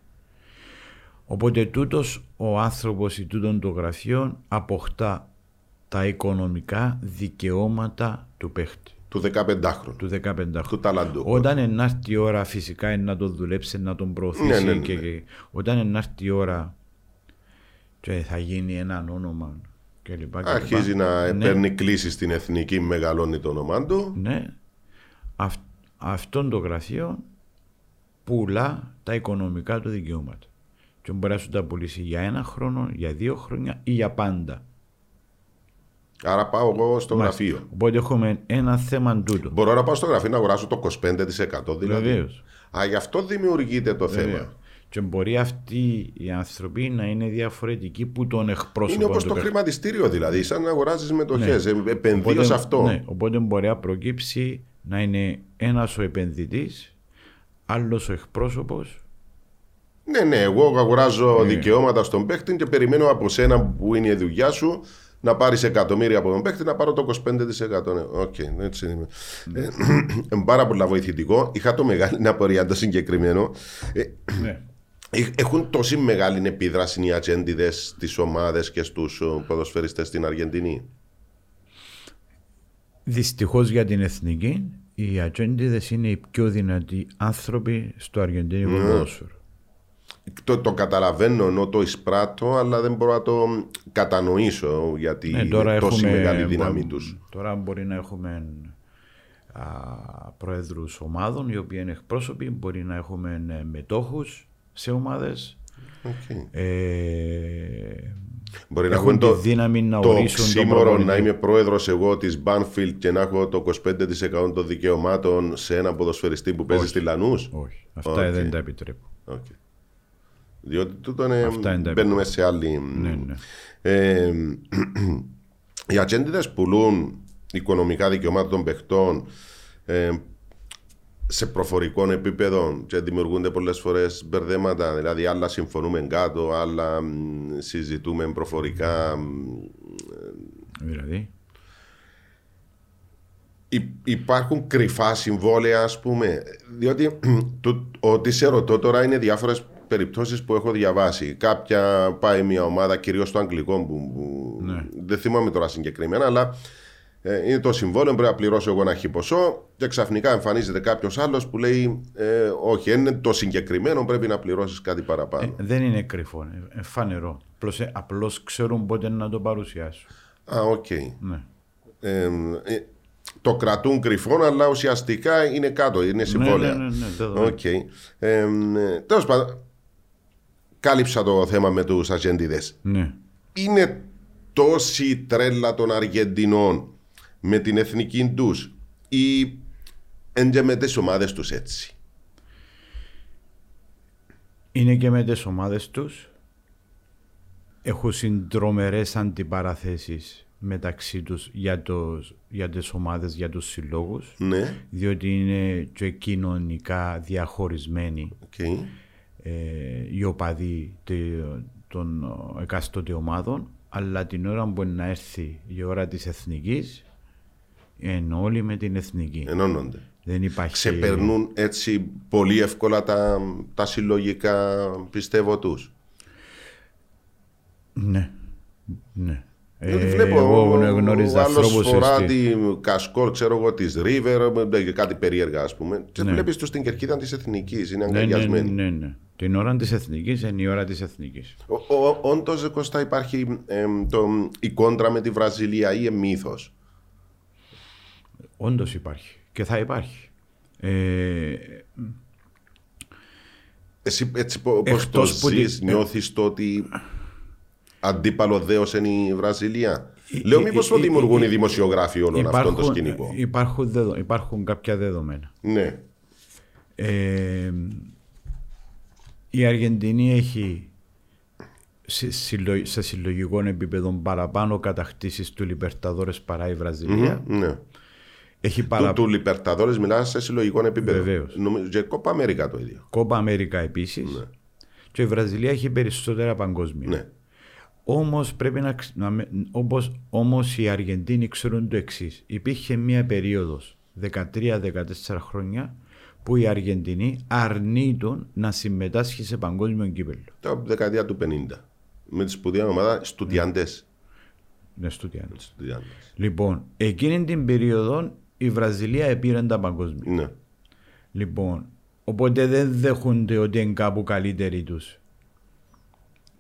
Οπότε τούτος ο άνθρωπος ή τούτον το γραφείο αποκτά τα οικονομικά δικαιώματα του παίχτη,
Του 15χρονου.
του 15
Του ταλαντού.
Όταν ενάρθει η ώρα φυσικά είναι να τον δουλέψει, να τον προωθήσει
Ναι, ναι, ναι,
και,
ναι.
και όταν ενάρθει η ώρα και θα γίνει έναν όνομα κλπ. κλπ.
Αρχίζει να
ναι,
παίρνει κλήσει στην εθνική, μεγαλώνει το όνομά του.
Ναι, αυ, αυτόν το γραφείο πουλά τα οικονομικά του δικαιώματα. Και μπορεί να σου τα πουλήσει για ένα χρόνο, για δύο χρόνια ή για πάντα.
Άρα πάω εγώ στο
Μάλιστα.
γραφείο.
Οπότε έχουμε ένα θέμα τούτο.
Μπορώ να πάω στο γραφείο να αγοράσω το 25% δηλαδή.
Βεβαίως.
Α, γι' αυτό δημιουργείται το
Βεβαίως.
θέμα.
Και μπορεί αυτοί οι άνθρωποι να είναι διαφορετικοί που τον εκπρόσωπο
Είναι όπως
του
το
παιχ-
χρηματιστήριο δηλαδή, σαν να αγοράζεις μετοχές.
Ναι.
Επενδύω
Οπότε-
σε αυτό.
Ναι, οπότε μπορεί να προκύψει να είναι ένας ο επενδυτής, άλλος ο εκπρόσωπος
Ναι, ναι, εγώ αγοράζω
Ναι.
δικαιώματα στον παίχτη και περιμένω από σένα που είναι η δουλειά σου να πάρεις εκατομμύρια από τον παίχτη να πάρω το 25%. Ναι, οκ, έτσι είναι. Ε, είναι πάρα πολύ βοηθητικό. Είχα το μεγάλη απορία το συγκεκριμένο. Ε,
Ναι.
ε, έχουν τόση μεγάλη επίδραση οι ατζέντιδες στις ομάδες και στους ποδοσφαιριστές στην Αργεντινή.
Δυστυχώς για την εθνική, οι ατζέντιδες είναι οι πιο δυνατοί άνθρωποι στο αργεντίνικο
Ναι.
ποδόσφαιρο.
Το, το καταλαβαίνω ενώ το εισπράττω, αλλά δεν μπορώ να το κατανοήσω γιατί
Ναι, τώρα
είναι τόση
έχουμε,
μεγάλη δύναμη
μπο-
τους.
Τώρα μπορεί να έχουμε α, προέδρους ομάδων οι οποίοι είναι εκπρόσωποι, μπορεί να έχουμε ε, μετόχους σε ομάδες.
Οκ.
Ε,
Μπορεί να
έχουν
έχουν το,
τη δύναμη να
το
ορίσουν τον
ξύμορο
προπονητή.
να είμαι πρόεδρος εγώ της Banfield και να έχω το 25% των δικαιωμάτων σε ένα ποδοσφαιριστή που παίζει στη Λανούς;
όχι, αυτά
Οκ.
δεν τα επιτρέπω.
Διότι τούτο είναι.
Αυτά είναι τα
Μπαίνουμε σε άλλη.
Ναι, ναι.
Ε, *clears throat* οι ατζέντιδες πουλούν οικονομικά δικαιώματα των παιχτών ε, σε προφορικό επίπεδο και δημιουργούνται πολλές φορές μπερδέματα. Δηλαδή, άλλα συμφωνούμε κάτω, άλλα μ, συζητούμε προφορικά. μ,
Δηλαδή,
Υ- υπάρχουν κρυφά συμβόλαια, ας πούμε. Διότι *clears throat* το, ότι σε ρωτώ τώρα είναι διάφορες περιπτώσεις που έχω διαβάσει. Κάποια πάει μια ομάδα, κυρίως στο αγγλικό, που, που
Ναι.
δεν θυμάμαι τώρα συγκεκριμένα, αλλά ε, είναι το συμβόλαιο, πρέπει να πληρώσω εγώ ένα χι ποσό και ξαφνικά εμφανίζεται κάποιος άλλος που λέει ε, Όχι, είναι το συγκεκριμένο, πρέπει να πληρώσεις κάτι παραπάνω.
δεν είναι κρυφό, είναι φανερό. Απλώς, ε, απλώς ξέρουν πότε να το παρουσιάσουν.
Α, οκ.
Ναι.
Ε, ε, το κρατούν κρυφό, αλλά ουσιαστικά είναι κάτω, είναι συμβόλαια.
ναι, ναι, ναι, δεδομένο.
Οκ. Ε, ε, τέλος πάντων, κάλυψα το θέμα με τους ατζέντιδες.
ναι.
Είναι τόση τρέλα των Αργεντινών με την εθνική τους ή εν και με τις ομάδες τους έτσι;
Είναι και με τις ομάδες τους. Έχουσιν τρομερές αντιπαραθέσεις μεταξύ τους για, το, για τις ομάδες, για τους συλλόγους
Ναι,
διότι είναι και κοινωνικά διαχωρισμένοι
οκ.
Ε, οι οπαδοί τε- των ε, εκάστοτε ομάδων αλλά την ώρα που να έρθει η ώρα της εθνικής είναι όλοι με την εθνική.
Ενώνονται.
Δεν υπάρχει...
Ξεπερνούν έτσι πολύ εύκολα τα, τα συλλογικά πιστεύω τους.
Ναι. ναι.
Διότι
Ε,
βλέπω
εγώ
ο,
γνώριζα
ο άλλος
ανθρώπους
φορά
στη-
τη Κασκόλ, ξέρω εγώ, της River, ε, κάτι περίεργα ας πούμε. Και
Ναι.
βλέπεις τους στην κερκίδα της Εθνικής, είναι
Ναι, ναι,
αγκαλιασμένοι.
ναι, ναι. Την ώρα της εθνικής είναι η ώρα της εθνικής.
Ο, ο, όντως, Κωστά, υπάρχει εμ, το, η κόντρα με τη Βραζιλία ή εμύθος.
Όντως υπάρχει και θα υπάρχει. Ε,
Εσύ έτσι πο- πώς το
Εκτός που
ζεις,
τη-
νιώθεις το ότι αντίπαλο δέος είναι η Βραζιλία;
Ε,
Λέω
ε,
μήπως
ε,
το
ε,
δημιουργούν
ε,
οι δημοσιογράφοι όλων αυτών το
υπάρχουν,
σκηνικό.
υπάρχουν, δεδο- υπάρχουν κάποια δεδομένα.
Ναι,
Ε, η Αργεντινή έχει σε, συλλο- σε συλλογικό επίπεδο παραπάνω κατακτήσεις του Λιπερταδόρες παρά η Βραζιλία.
ναι.
Έχει
Του,
παρα...
του Λιπερταδόρες μιλάς σε συλλογικό επίπεδο.
Βεβαίως.
Νομίζω και Κόπα Αμέρικα το ίδιο.
Κόπα Αμέρικα επίσης. Και η Βραζιλία έχει περισσότερα παγκόσμια.
Ναι.
Όμως πρέπει να, ξ- να με- όπως, όμως οι Αργεντίνοι ξέρουν το εξής. Υπήρχε μια περίοδος 13-14 χρόνια που οι Αργεντινοί αρνείτουν να συμμετάσχει σε παγκόσμιο κύπελο.
Το δεκαετία του 50. Με τη σπουδαία ομάδα Στουτιάντες.
Ναι, στο τι άλλο.
Στουτιάντες.
Λοιπόν, εκείνη την περίοδο η Βραζιλία επήρε τα παγκόσμια.
Ναι.
Λοιπόν, οπότε δεν δέχονται ότι είναι κάπου καλύτεροι τους.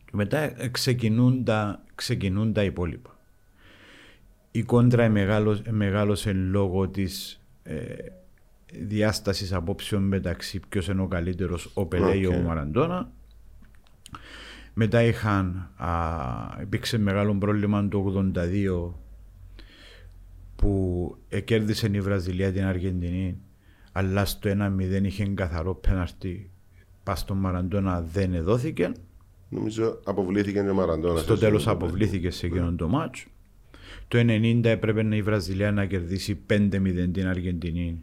Και μετά ε, ξεκινούν τα, ξεκινούν τα υπόλοιπα. Η κόντρα μεγάλο, μεγάλωσε λόγω της ε, διάστασης απόψεων μεταξύ ποιος είναι ο καλύτερος, ο Πελέ ή
Οκ.
ο Μαραντόνα. Μετά είχαν, α, υπήρξε μεγάλο πρόβλημα το 82 που κέρδισε η Βραζιλία την Αργεντινή αλλά στο 1-0 είχε καθαρό πέναρτι πας στον Μαραντόνα δεν εδόθηκε
Νομίζω αποβλήθηκε και ο Μαραντόνα.
στο
σε
τέλος
αυτό το
αποβλήθηκε σε εκείνον το μάτς το 90 έπρεπε να η Βραζιλία να κερδίσει 5-0 την Αργεντινή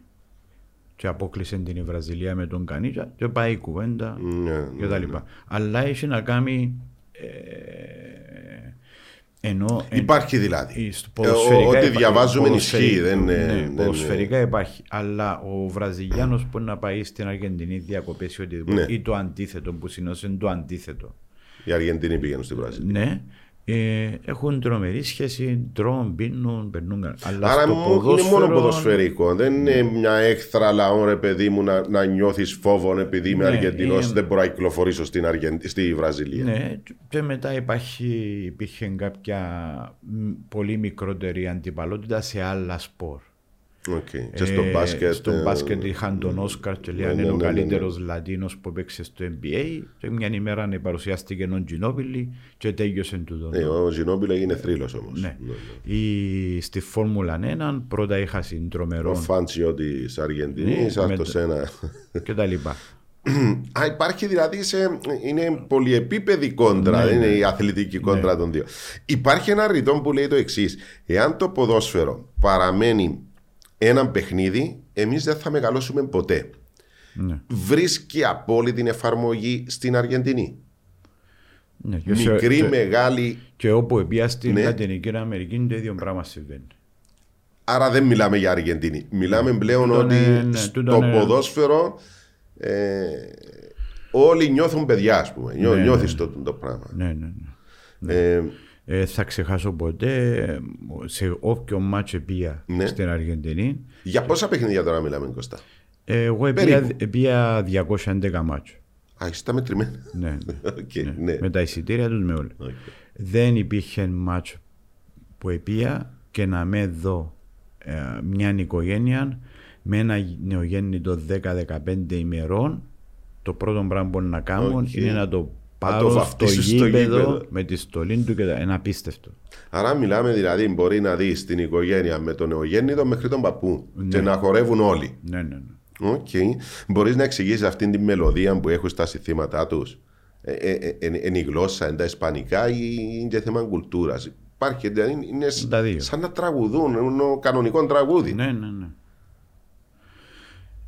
και απόκλεισε την η Βραζιλία με τον Κανίτσα και πάει η κουβέντα
Ναι, ναι,
και τα λοιπά. Αλλά έχει να κάνει ε, ενώ εν-
Υπάρχει δηλαδή.
στο
Ε, ο-
ποδοσφαιρικά
Ό,τι
υπά-
διαβάζουμε
ποδοσφαιρι-
ισχύει. Δεν, είναι-
ναι,
δεν είναι-
ποδοσφαιρικά υπάρχει. Αλλά ο Βραζιλιάνος που να πάει στην Αργεντινή διακοπές ή οτιδήποτε.
Ναι.
ή το αντίθετο που συνήθως είναι το αντίθετο.
Οι Αργεντινοί πήγαιναν στην Βραζιλία.
Ναι, ε, έχουν τρομερή σχέση, τρώνε, πίνουν, περνούν. καλά. Αλλά
Άρα
στο
μου-
ποδόσφαιρο,
είναι μόνο ποδοσφαιρικό. Δεν είναι μια έχθρα λαό, ρε παιδί μου, να, να νιώθεις φόβο επειδή είμαι
Ναι,
Αργεντινός,
είναι-
δεν μπορώ να κυκλοφορήσω στην Αργεν- στη Βραζιλία.
Ναι, και μετά υπάρχει, υπήρχε κάποια μ, πολύ μικρότερη αντιπαλότητα σε άλλα σπορ.
Οκ. Και στο
Ε,
μπάσκετ.
Στο
ε,
μπάσκετ είχαν τον Όσκαρ και
ναι,
λέγανε
ναι,
είναι ο
ναι, ναι, ναι.
καλύτερο Λατίνος που έπαιξε στο NBA. Και μια ημέρα να παρουσιάστηκε ο Τζινόμπιλι και τέλειωσε τούτο.
Ναι, ο Ζινόμπιλο έγινε θρύλος όμως.
Ναι. Ή στη Φόρμουλα 1 πρώτα είχα
Ο
συντρομερό
Φάντσιο της Αργεντινής,
Ναι, με
αυτό
το-
ένα.
και τα λοιπά. *clears throat*
Α, υπάρχει δηλαδή σε. Είναι πολυεπίπεδη κόντρα,
Ναι,
δεν είναι
ναι.
η αθλητική κόντρα των δύο. Υπάρχει ένα ρητό που λέει το εξής. Εάν το ποδόσφαιρο παραμένει ένα παιχνίδι, εμείς δεν θα μεγαλώσουμε ποτέ.
Ναι.
Βρίσκει απόλυτη εφαρμογή στην Αργεντινή.
Ναι, και, σε-
Μικρή,
και-
μεγάλη.
και όπου πια στην
Ναι.
Λατινική Αμερική το ίδιο πράγμα συμβαίνει.
Άρα δεν μιλάμε για Αργεντινή. Μιλάμε πλέον
Τούτον
ότι
είναι- ναι,
στο
τούτον είναι-
ποδόσφαιρο ε, όλοι νιώθουν παιδιά, ας πούμε. Νιώ,
Ναι, ναι.
Νιώθεις το, το πράγμα.
Ναι, ναι, ναι.
Ε,
Ε, θα ξεχάσω ποτέ ε, σε όποιο μάτσο πήγα
Ναι.
στην Αργεντινή.
για πόσα παιχνίδια τώρα μιλάμε, Κώστα;
Ε, εγώ
Περίπου.
πήγα 211 μάτσο.
Α, είσαι τα μετρημένα.
Ναι, *laughs*
Οκ,
ναι.
ναι.
Με τα εισιτήρια τους με όλα.
Οκ.
Δεν υπήρχε ματς που επήα και να με δω ε, μια οικογένεια με ένα νεογέννητο 10-15 ημερών το πρώτο πράγμα που να κάνουν
Οκ.
είναι να το
το
πάρω στο
βαφτίσεις στο
γήπεδο
γήπεδο.
με τη στολή του και τα... είναι απίστευτο.
Άρα μιλάμε δηλαδή, μπορεί να δεις την οικογένεια με τον νεογέννητο μέχρι τον παππού και να χορεύουν όλοι.
Ναι, ναι, ναι.
Οκ. Μπορείς να εξηγήσεις αυτήν τη μελωδία που έχουν στα συνθήματά τους. Ε, ε, ε, ε, είναι η γλώσσα, είναι τα ισπανικά ή είναι και θέμα κουλτούρας. υπάρχει. Δηλαδή είναι σ-
Τα δύο.
σαν να τραγουδούν, είναι ο κανονικό τραγούδι.
Ναι, ναι, ναι.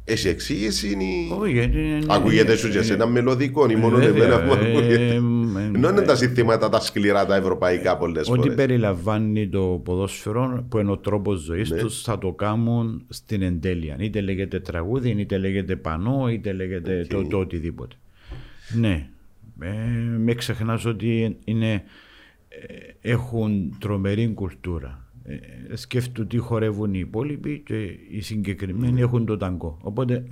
Έχει εξήγηση είναι... η-
Όχι, γιατί είναι-
Ακούγεται σου και σε ένα μελωδικό ή μόνο
Βέβαια,
εμένα που
ε,
ακούγεται.
ε,
Ενώ είναι τα συνθήματα τα σκληρά τα ευρωπαϊκά πολλές
Ό,τι
φορές.
περιλαμβάνει το ποδόσφαιρο που είναι ο τρόπος ζωής
Ναι.
τους θα το κάνουν στην εντέλεια. Είτε λέγεται τραγούδι, είτε λέγεται πανό, είτε λέγεται το, το οτιδήποτε. Ναι. Ε, μην ξεχνάς ότι είναι, ε, έχουν τρομερή κουλτούρα. Ε, σκέφτου τι χορεύουν οι υπόλοιποι και οι συγκεκριμένοι έχουν το ταγκό. Οπότε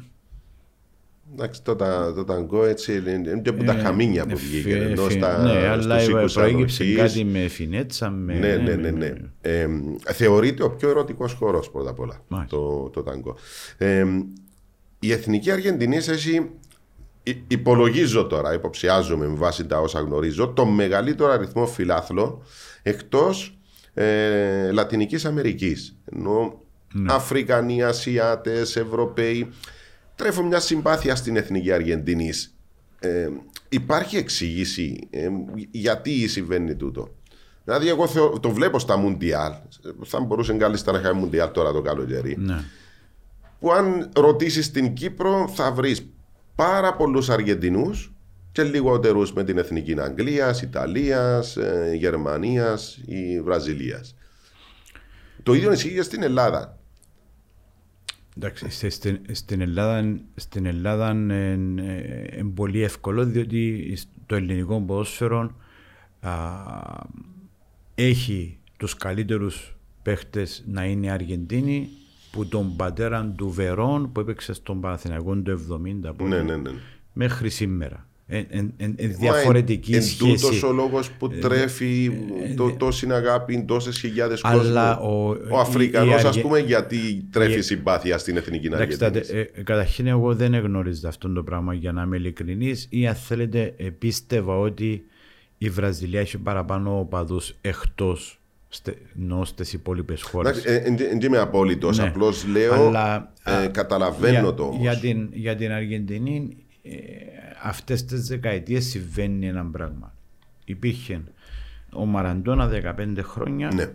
Εντάξει, το, τα- το ταγκό έτσι είναι είναι και από τα χαμίνια που
ε,
βγήκε.
φι-
Ενώ
φι-
στα,
ναι, αλλά
στους οίκους
προέκυψε
ανοχής,
κάτι με φινέτσα. Με,
Ναι, ναι, ναι. ναι. Ε, θεωρείται ο πιο ερωτικός χώρος πρώτα απ' όλα
Μάλιστα.
το, το ταγκό. Ε, η εθνική Αργεντινής έχει, υ- υπολογίζω τώρα, υποψιάζομαι με βάση τα όσα γνωρίζω, το μεγαλύτερο αριθμό φιλάθλων εκτός ε, Λατινικής Αμερικής. Ενώ Αφρικανοί, Ασιάτες, Ευρωπαίοι τρέφουν μια συμπάθεια στην εθνική Αργεντινής. Ε, υπάρχει εξήγηση ε, γιατί συμβαίνει τούτο. Δηλαδή, εγώ θεω- το βλέπω στα Μουντιάλ. Θα μπορούσε κάλλιστα να είχαμε Μουντιάλ τώρα το καλοκαίρι.
ναι.
Που αν ρωτήσεις στην Κύπρο, θα βρεις πάρα πολλούς Αργεντινούς και λιγότερους με την εθνική Αγγλίας, Ιταλίας, Γερμανίας ή Βραζιλίας. Το ίδιο ισχύει και στην Ελλάδα.
Εντάξει, στη- στην, στην Ελλάδα, στην Ελλάδα είναι πολύ εύκολο διότι το ελληνικό ποδόσφαιρο α, έχει τους καλύτερους παίχτες να είναι Αργεντίνοι που τον πατέρα του Βερόν που έπαιξε στον Παναθηναϊκό το 70 από
Ναι,
εκεί
ναι, ναι.
μέχρι σήμερα. Ε, ε, ε, ε,
Μα
διαφορετική
εν, εν
σχέση.
τούτος ο λόγος που τρέφει το, τόση αγάπη τόσες χιλιάδες κόσμο.
Αλλά ο-
ο
η-
Αφρικανός,
η
ας
Αργε-
πούμε, γιατί τρέφει
η-
συμπάθεια στην εθνική
Εντάξει,
Αργεντινή.
τάτε, ε, καταρχήν εγώ δεν εγνώριζα αυτό το πράγμα για να είμαι ειλικρινής ή αν θέλετε ε, πίστευα ότι η Βραζιλία έχει παραπάνω οπαδούς εκτός στε, ενώ στις υπόλοιπες χώρες.
Δεν είμαι απόλυτος.
Ναι.
Απλώς λέω.
Αλλά,
ε,
α,
καταλαβαίνω
για,
το όμως.
Για την, για την Αργεντινή ε, αυτές τις δεκαετίες συμβαίνει ένα πράγμα. Υπήρχε ο Μαραντόνα 15 χρόνια
Ναι.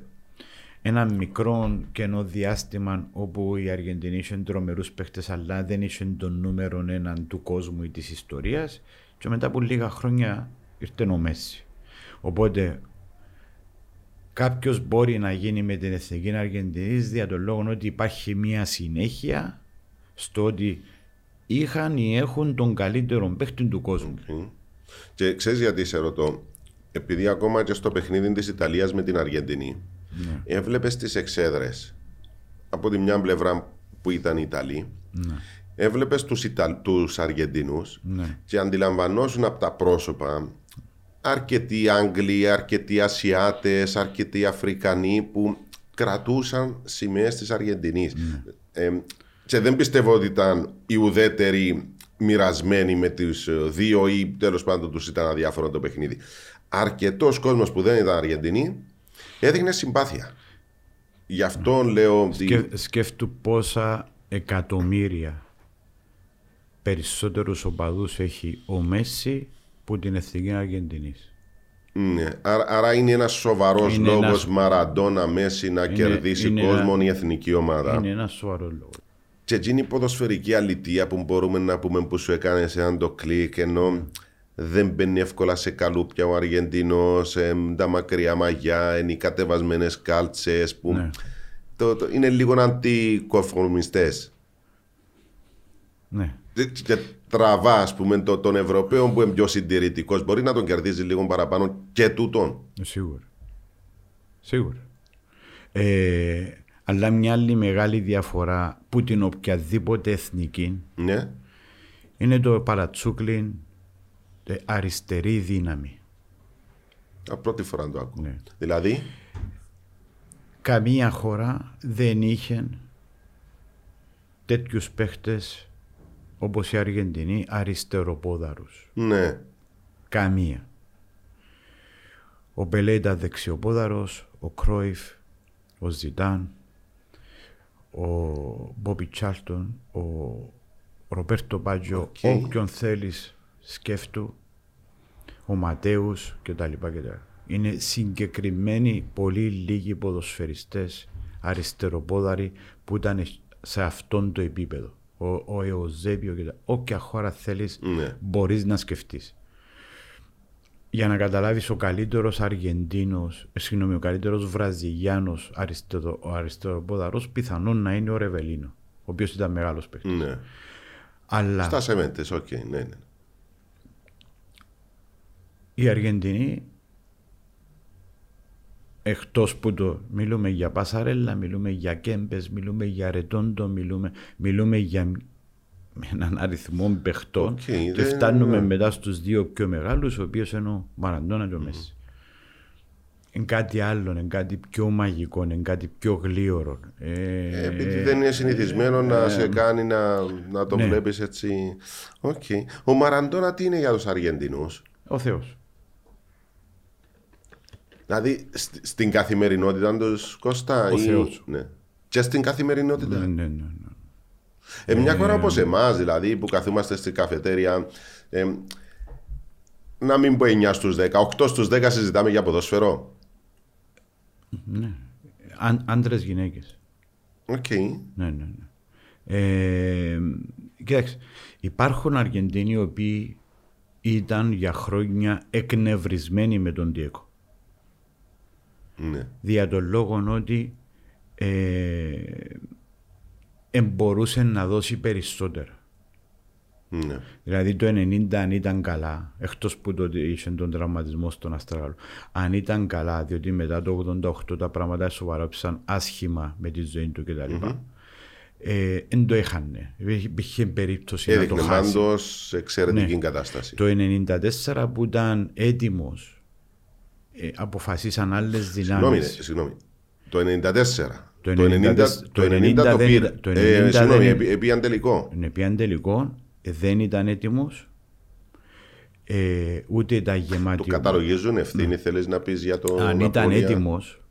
ένα μικρό κενό διάστημα όπου η Αργεντινή είχε τρομερούς παίχτες, αλλά δεν είχε τον νούμερο έναν του κόσμου ή της ιστορίας. Και μετά από λίγα χρόνια ήρθε ο Μέση. Οπότε κάποιος μπορεί να γίνει με την εθνική Αργεντινής δια τον λόγο ότι υπάρχει μια συνέχεια στο ότι είχαν ή έχουν τον καλύτερο παίχτη του κόσμου.
Και ξέρεις γιατί σε ρωτώ; Επειδή ακόμα και στο παιχνίδι της Ιταλίας με την Αργεντινή
Ναι.
έβλεπες τις εξέδρες από τη μια πλευρά που ήταν οι Ιταλοί, έβλεπες τους Ιτα... τους Αργεντινούς
Ναι.
και αντιλαμβανόσουν από τα πρόσωπα αρκετοί Άγγλοι, αρκετοί Ασιάτες, αρκετοί Αφρικανοί που κρατούσαν σημαίες της Αργεντινής. Ε, και δεν πιστεύω ότι ήταν οι ουδέτεροι μοιρασμένοι με τους ε, δύο ή τέλος πάντων τους ήταν αδιάφορο το παιχνίδι. Αρκετός κόσμος που δεν ήταν Αργεντινοί έδειχνε συμπάθεια. Γι' αυτό λέω ότι...
Σκε, σκέφτου πόσα εκατομμύρια περισσότερους οπαδούς έχει ο Μέση που την εθνική Αργεντινής.
Ναι. Άρα, άρα είναι ένας σοβαρός
Είναι
λόγος
ένας-
Μαραντόνα Μέση να κερδίσει
είναι
κόσμο
ένα-
η εθνική ομάδα.
Είναι ένας σοβαρός λόγος.
Και εκείνη η ποδοσφαιρική αλητία που μπορούμε να πούμε που σου έκανε ένα το κλικ ενώ δεν μπαίνει εύκολα σε καλούπια ο Αργεντινός, τα μακριά μαγιά, είναι οι κατεβασμένες κάλτσες που.
Ναι.
Το, το- είναι λίγο αντικοφρονιστέ.
Ναι.
Και τραβά, ας πούμε, το, τον Ευρωπαίο που είναι πιο συντηρητικός. Μπορεί να τον κερδίζει λίγο παραπάνω και τούτον.
Σίγουρα. Σίγουρα. Ε, αλλά μια άλλη μεγάλη διαφορά που την οποιαδήποτε εθνική
Ναι.
είναι το παρατσούκλιν ε, αριστερή δύναμη.
Α, πρώτη φορά το ακούω.
Ναι.
Δηλαδή,
Καμία χώρα δεν είχε τέτοιους παίχτες όπως η Αργεντινή αριστεροπόδαρους.
ναι.
Καμία. Ο Μπελέ ήταν δεξιοπόδαρος, ο Κρόιφ, ο Ζιτάν, ο Μπόμπι Τσάλτον, ο Ρομπέρτο Μπάτζιο,
Οκ.
όποιον θέλεις σκέφτου, ο Ματέους κτλ. κτλ. Είναι συγκεκριμένοι πολύ λίγοι ποδοσφαιριστές αριστεροπόδαροι που ήταν σε αυτόν το επίπεδο. Ο, ο Εουσέμπιο και τα, όποια χώρα θέλεις
Ναι.
μπορείς να σκεφτείς. Για να καταλάβεις ο καλύτερος Αργεντίνος, ε, συγγνώμη, ο καλύτερος Βραζιλιάνος αριστερο, ο αριστεροπόδαρος πιθανόν να είναι ο Ριβελίνο, ο οποίος ήταν μεγάλος παίκτης.
Ναι.
Αλλά
Στα σεμέντες, οκ, ναι, ναι.
η Αργεντινή εκτός που το μιλούμε για Πασαρέλα, μιλούμε για Κέμπες, μιλούμε για Ρεδόντο, μιλούμε, μιλούμε για έναν αριθμό παιχτών
Οκ,
και
δεν-
φτάνουμε
ναι.
μετά στους δύο πιο μεγάλους, ο οποίος είναι ο Μαραντόνα και ο Μέσι. Είναι κάτι άλλο, είναι κάτι πιο μαγικό, είναι κάτι πιο γλήορο. Ε,
Επειδή δεν είναι συνηθισμένο να σε κάνει να, να το
ναι.
βλέπεις έτσι. Οκ. Ο Μαραντόνα τι είναι για τους Αργεντινούς;
Ο Θεός.
Δηλαδή σ- στην καθημερινότητα τους Κώστα.
Ο
ή...
Θεός.
Ναι. Και στην καθημερινότητα.
Ναι, ναι, ναι. Ναι.
Ε, μια χώρα όπως εμάς, δηλαδή, που καθόμαστε στην καφετέρια. ε, να μην πω 9 στους 10, 8 στους 10 συζητάμε για ποδόσφαιρο.
Αν, άντρες γυναίκες.
Οκ.
Ναι, ναι, ναι. Ε, κοιτάξτε, υπάρχουν Αργεντίνοι οι οποίοι ήταν για χρόνια εκνευρισμένοι με τον Ντιέγκο.
Ναι.
Δια τον λόγο ότι ε, εμπορούσε να δώσει περισσότερα.
ναι.
Δηλαδή το 90 αν ήταν καλά, εκτός που τότε είχε τον τραυματισμό στον αστράγαλο, αν ήταν καλά, διότι μετά το 88 τα πράγματα σοβαρόψαν άσχημα με τη ζωή του κτλ. Ε, δεν το έχανε. Υπήρχε- Υπήρχε περίπτωση να
Έδειχνε
το χάσει.
πάντως εξαιρετική
Ναι.
κατάσταση.
Το 94 που ήταν έτοιμος, ε, αποφασίσαν άλλες
Συγγνώμη, ναι,
δυνάμεις.
συγγνώμη. Το 94.
Το
Το 90 το 90 το
δεν
πήρε.
ήταν- το
Ε,
90
Συγγνώμη,
δεν-
επί- επίαν τελικό.
Είναι πια τελικό, ε, δεν ήταν έτοιμος, ε, ούτε ήταν
Το
γεμάτη.
καταλογίζουν ευθύνη, θέλεις να πεις για το.
Ναι. Αν ήταν
Ναπόλια.
έτοιμος,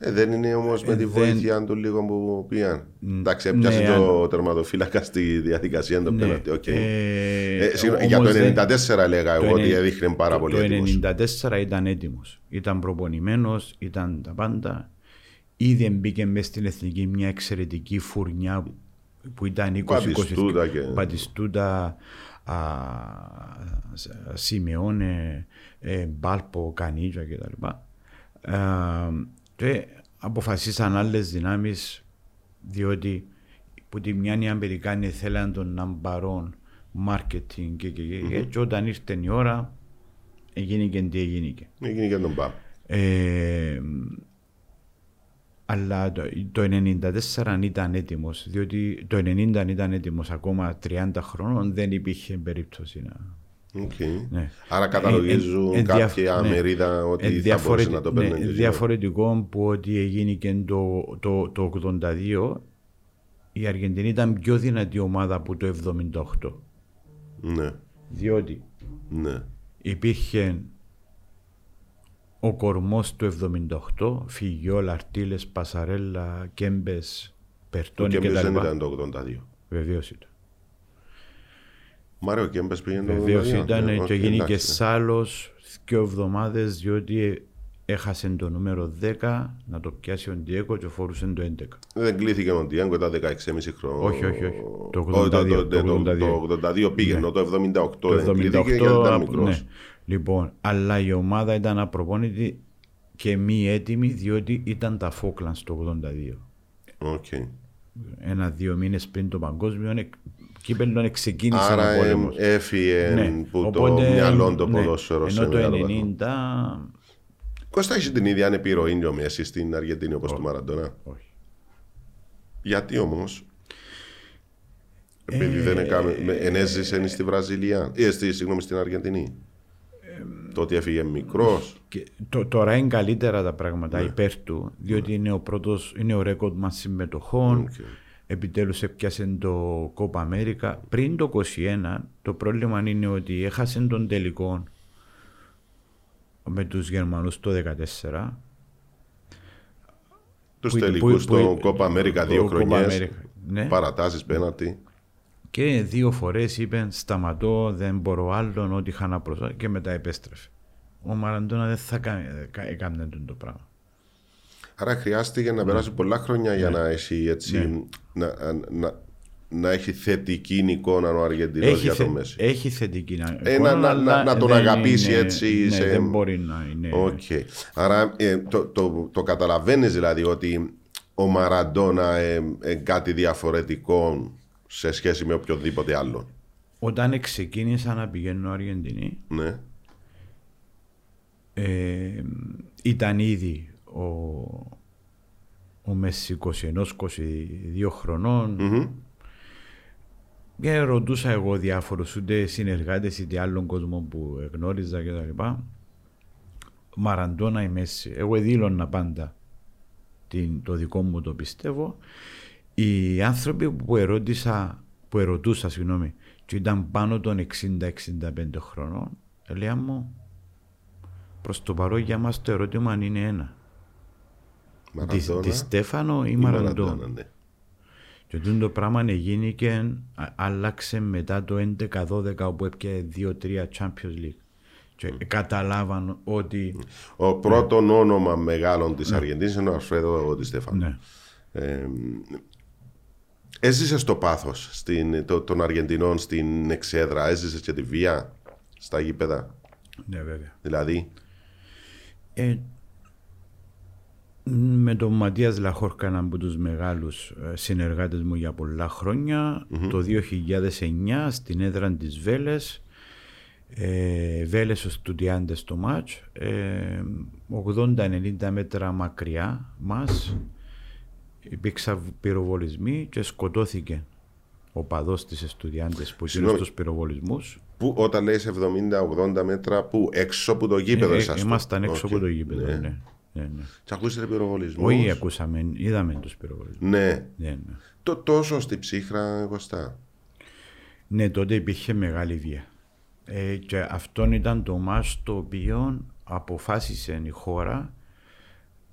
Ε, δεν είναι όμως με τη
δεν-
βοήθεια του λίγο που πήγαν. Εντάξει, έπιασε
ναι,
το τερματοφύλακας στη διαδικασία των
Ναι,
πέναλτι. οκ.
ε,
Ε, συγγνώμη, για το
όμως δεν-
94 έλεγα εγώ
το
ότι
ενε-
έδειχνε πάρα
το-
πολύ
Το
έτοιμος.
94 ήταν έτοιμος. Ήταν προπονημένος, ήταν τα πάντα. Ήδη μπήκε μέσα στην εθνική μια εξαιρετική φουρνιά που ήταν 20
Μπατιστούτα και-
Μπατιστούτα, α, Σιμεώνε, ε, Μπάλπο, Κανίτζα κτλ. Ε, και αποφασίσαν άλλες δυνάμεις διότι που τη μια οι Αμερικάνοι θέλαν τον ναμπαρόν marketing και, και, και, και, και όταν ήρθε η ώρα έγινε και τι έγινε. και.
Έγινε και τον Μπαμ.
Ε, αλλά το, το 94 αν ήταν έτοιμος, διότι το 90 αν ήταν έτοιμος ακόμα 30 χρόνων δεν υπήρχε περίπτωση να.
Οκ.
Ναι.
Άρα καταλογίζουν
Ε, ε, ε, διαφ-
κάποια
ναι.
μερίδα ότι
Ε,
θα
διαφορετι-
μπορούσε να το
ναι,
παίρνουν. και
διαφορετικό που ότι έγινε και το, το, το 82 η Αργεντινή ήταν πιο δυνατή ομάδα από το 78
Ναι,
διότι
ναι.
υπήρχε ο κορμός του 78 Φιγιόλ, Αρντίλες, Πασαρέλα, Κέμπες,
Το
Μπερτόνι
Κέμπες δεν
κτλ.
ήταν το 82.
Βεβαίως ήταν.
Μάριο Κέμπες πήγαινε το 82.
Βεβαίως ήταν
ναι,
και
οκ,
γίνει και
εντάξει.
σάλος δύο εβδομάδες διότι έχασε το νούμερο 10 να το πιάσει ο Ντιέγκο και φορούσε το 11.
Δεν κλήθηκε ο Ντιέγκο ήταν 16,5 χρόνια.
Όχι, όχι, όχι. Το
Ο-
82,
το-
το 82.
Το 82 πήγαινε, το 78
Το
δεν κλήθηκε
78
γιατί ήταν
απο-
μικρός.
ναι. Λοιπόν, αλλά η ομάδα ήταν απροπόνητη και μη έτοιμη διότι ήταν τα Φόκλαντ στο 82.
Οκ.
Ένα-δύο μήνες πριν το παγκόσμιο εκ- κύπελλο ξεκίνησε
Άρα
ο πόλεμος.
εμ, έφυγε
Ναι,
που
οπότε,
το μυαλό το
ναι,
ποδόσφαιρο σε
Ενώ το
μεγάλο βαθμό.
90
Κώστα έχεις την ίδια επιρροή ο Μέσι στην Αργεντινή όπως του Μαραντόνα;
όχι.
Γιατί όμως; Επειδή
Ε,
δεν έκαμε, με- εν έζησε στη Βραζιλία, ε, στη, συγγνώμη, στην Αργεντινή. Το ότι έφυγε μικρός.
Και το, τώρα είναι καλύτερα τα πράγματα
Ναι.
υπέρ του, διότι είναι ο πρώτος, είναι ο ρέκορντμαν συμμετοχών.
Οκ.
Επιτέλους έπιασε το Κόπα Αμέρικα. Πριν το 21 το πρόβλημα είναι ότι έχασε τον τελικό με τους Γερμανούς το 14.
Τους
Που-
τελικούς
που-
στο
που-
Κόπα Αμέρικα δύο
το Copa
χρονιές.
America, ναι.
Παρατάσεις πέναλτι.
Και δύο φορές είπε σταματώ, δεν μπορώ άλλον, ό,τι είχα να προσφέρω και μετά επέστρεφε. ο Μαραντόνα δεν θα κα- κα- έκανε αυτό το πράγμα.
Άρα χρειάστηκε να περάσουν πολλά χρόνια για να έχει έτσι. Να, να, να έχει θετική εικόνα ο Αργεντινός για το
θε-
Μέσι.
έχει θετική εικόνα,
Ε, να- να-
αλλά
να- να τον
δεν
αγαπήσει
είναι-
έτσι
Ναι,
σε-
δεν μπορεί να είναι.
Οκ. Άρα ε, το, το, το καταλαβαίνεις δηλαδή ότι ο Μαραντόνα ε, ε, κάτι διαφορετικό σε σχέση με οποιοδήποτε άλλον.
Όταν ξεκίνησα να πηγαίνω Αργεντινή,
Ναι.
ε, ήταν ήδη ο, ο Μέσης 21-22 χρονων
Μμμ.
και ρωτούσα εγώ διάφορους ούτε συνεργάτες είτε άλλων κόσμο που γνώριζα και τα λοιπά Μαραντόνα ή Μέση εγώ δήλωνα πάντα την, το δικό μου το πιστεύω οι άνθρωποι που ερώτησα που ερωτούσα συγγνώμη και ήταν πάνω των 60-65 χρονών έλεγα μου προς το παρόν για μας το ερώτημα είναι ένα Τη,
Μαραντόνα
τη Στέφανο ή
ή
Μαραντόνα;
ναι.
Και αυτό το πράγμα γίνηκε, α- άλλαξε μετά το 11-12 όπου έπιασε 2-3 Champions League. Και καταλάβαν ότι.
Ο πρώτο όνομα μεγάλων της Αργεντίνης είναι ο Αλφρέδο Τη Στέφανο.
Ναι.
Ε, έζησε το πάθος στην, το, των Αργεντινών στην εξέδρα, έζησες και τη βία στα γήπεδα;
ναι, βέβαια.
Δηλαδή,
Ε, με τον Ματίας Λαχόρκα, έναν από τους μεγάλους ε, συνεργάτες μου για πολλά χρόνια, το 2009 στην έδρα της Βέλες, ε, Βέλες ο Στουτιάντες το μάτς, ε, 80-90 μέτρα μακριά μας, υπήρξαν πυροβολισμοί και σκοτώθηκε οπαδός της Εστουδιάντες που είναι
Συγγνώμη.
στους πυροβολισμούς.
που, όταν λέει 70-80 μέτρα, που έξω από το γήπεδο
Ε, ε,
εσάς το-
ήμασταν έξω
Οκ.
από το γήπεδο,
Ναι.
ναι. ναι, ναι.
Και ακούσατε πυροβολισμούς;
Όχι, ακούσαμε, είδαμε τους πυροβολισμούς.
Ναι.
Ναι, ναι.
Το, τόσο στη ψύχρα, Κώστα.
Ναι, τότε υπήρχε μεγάλη βία. Ε, και αυτό ήταν το μάτς το οποίο αποφάσισε η χώρα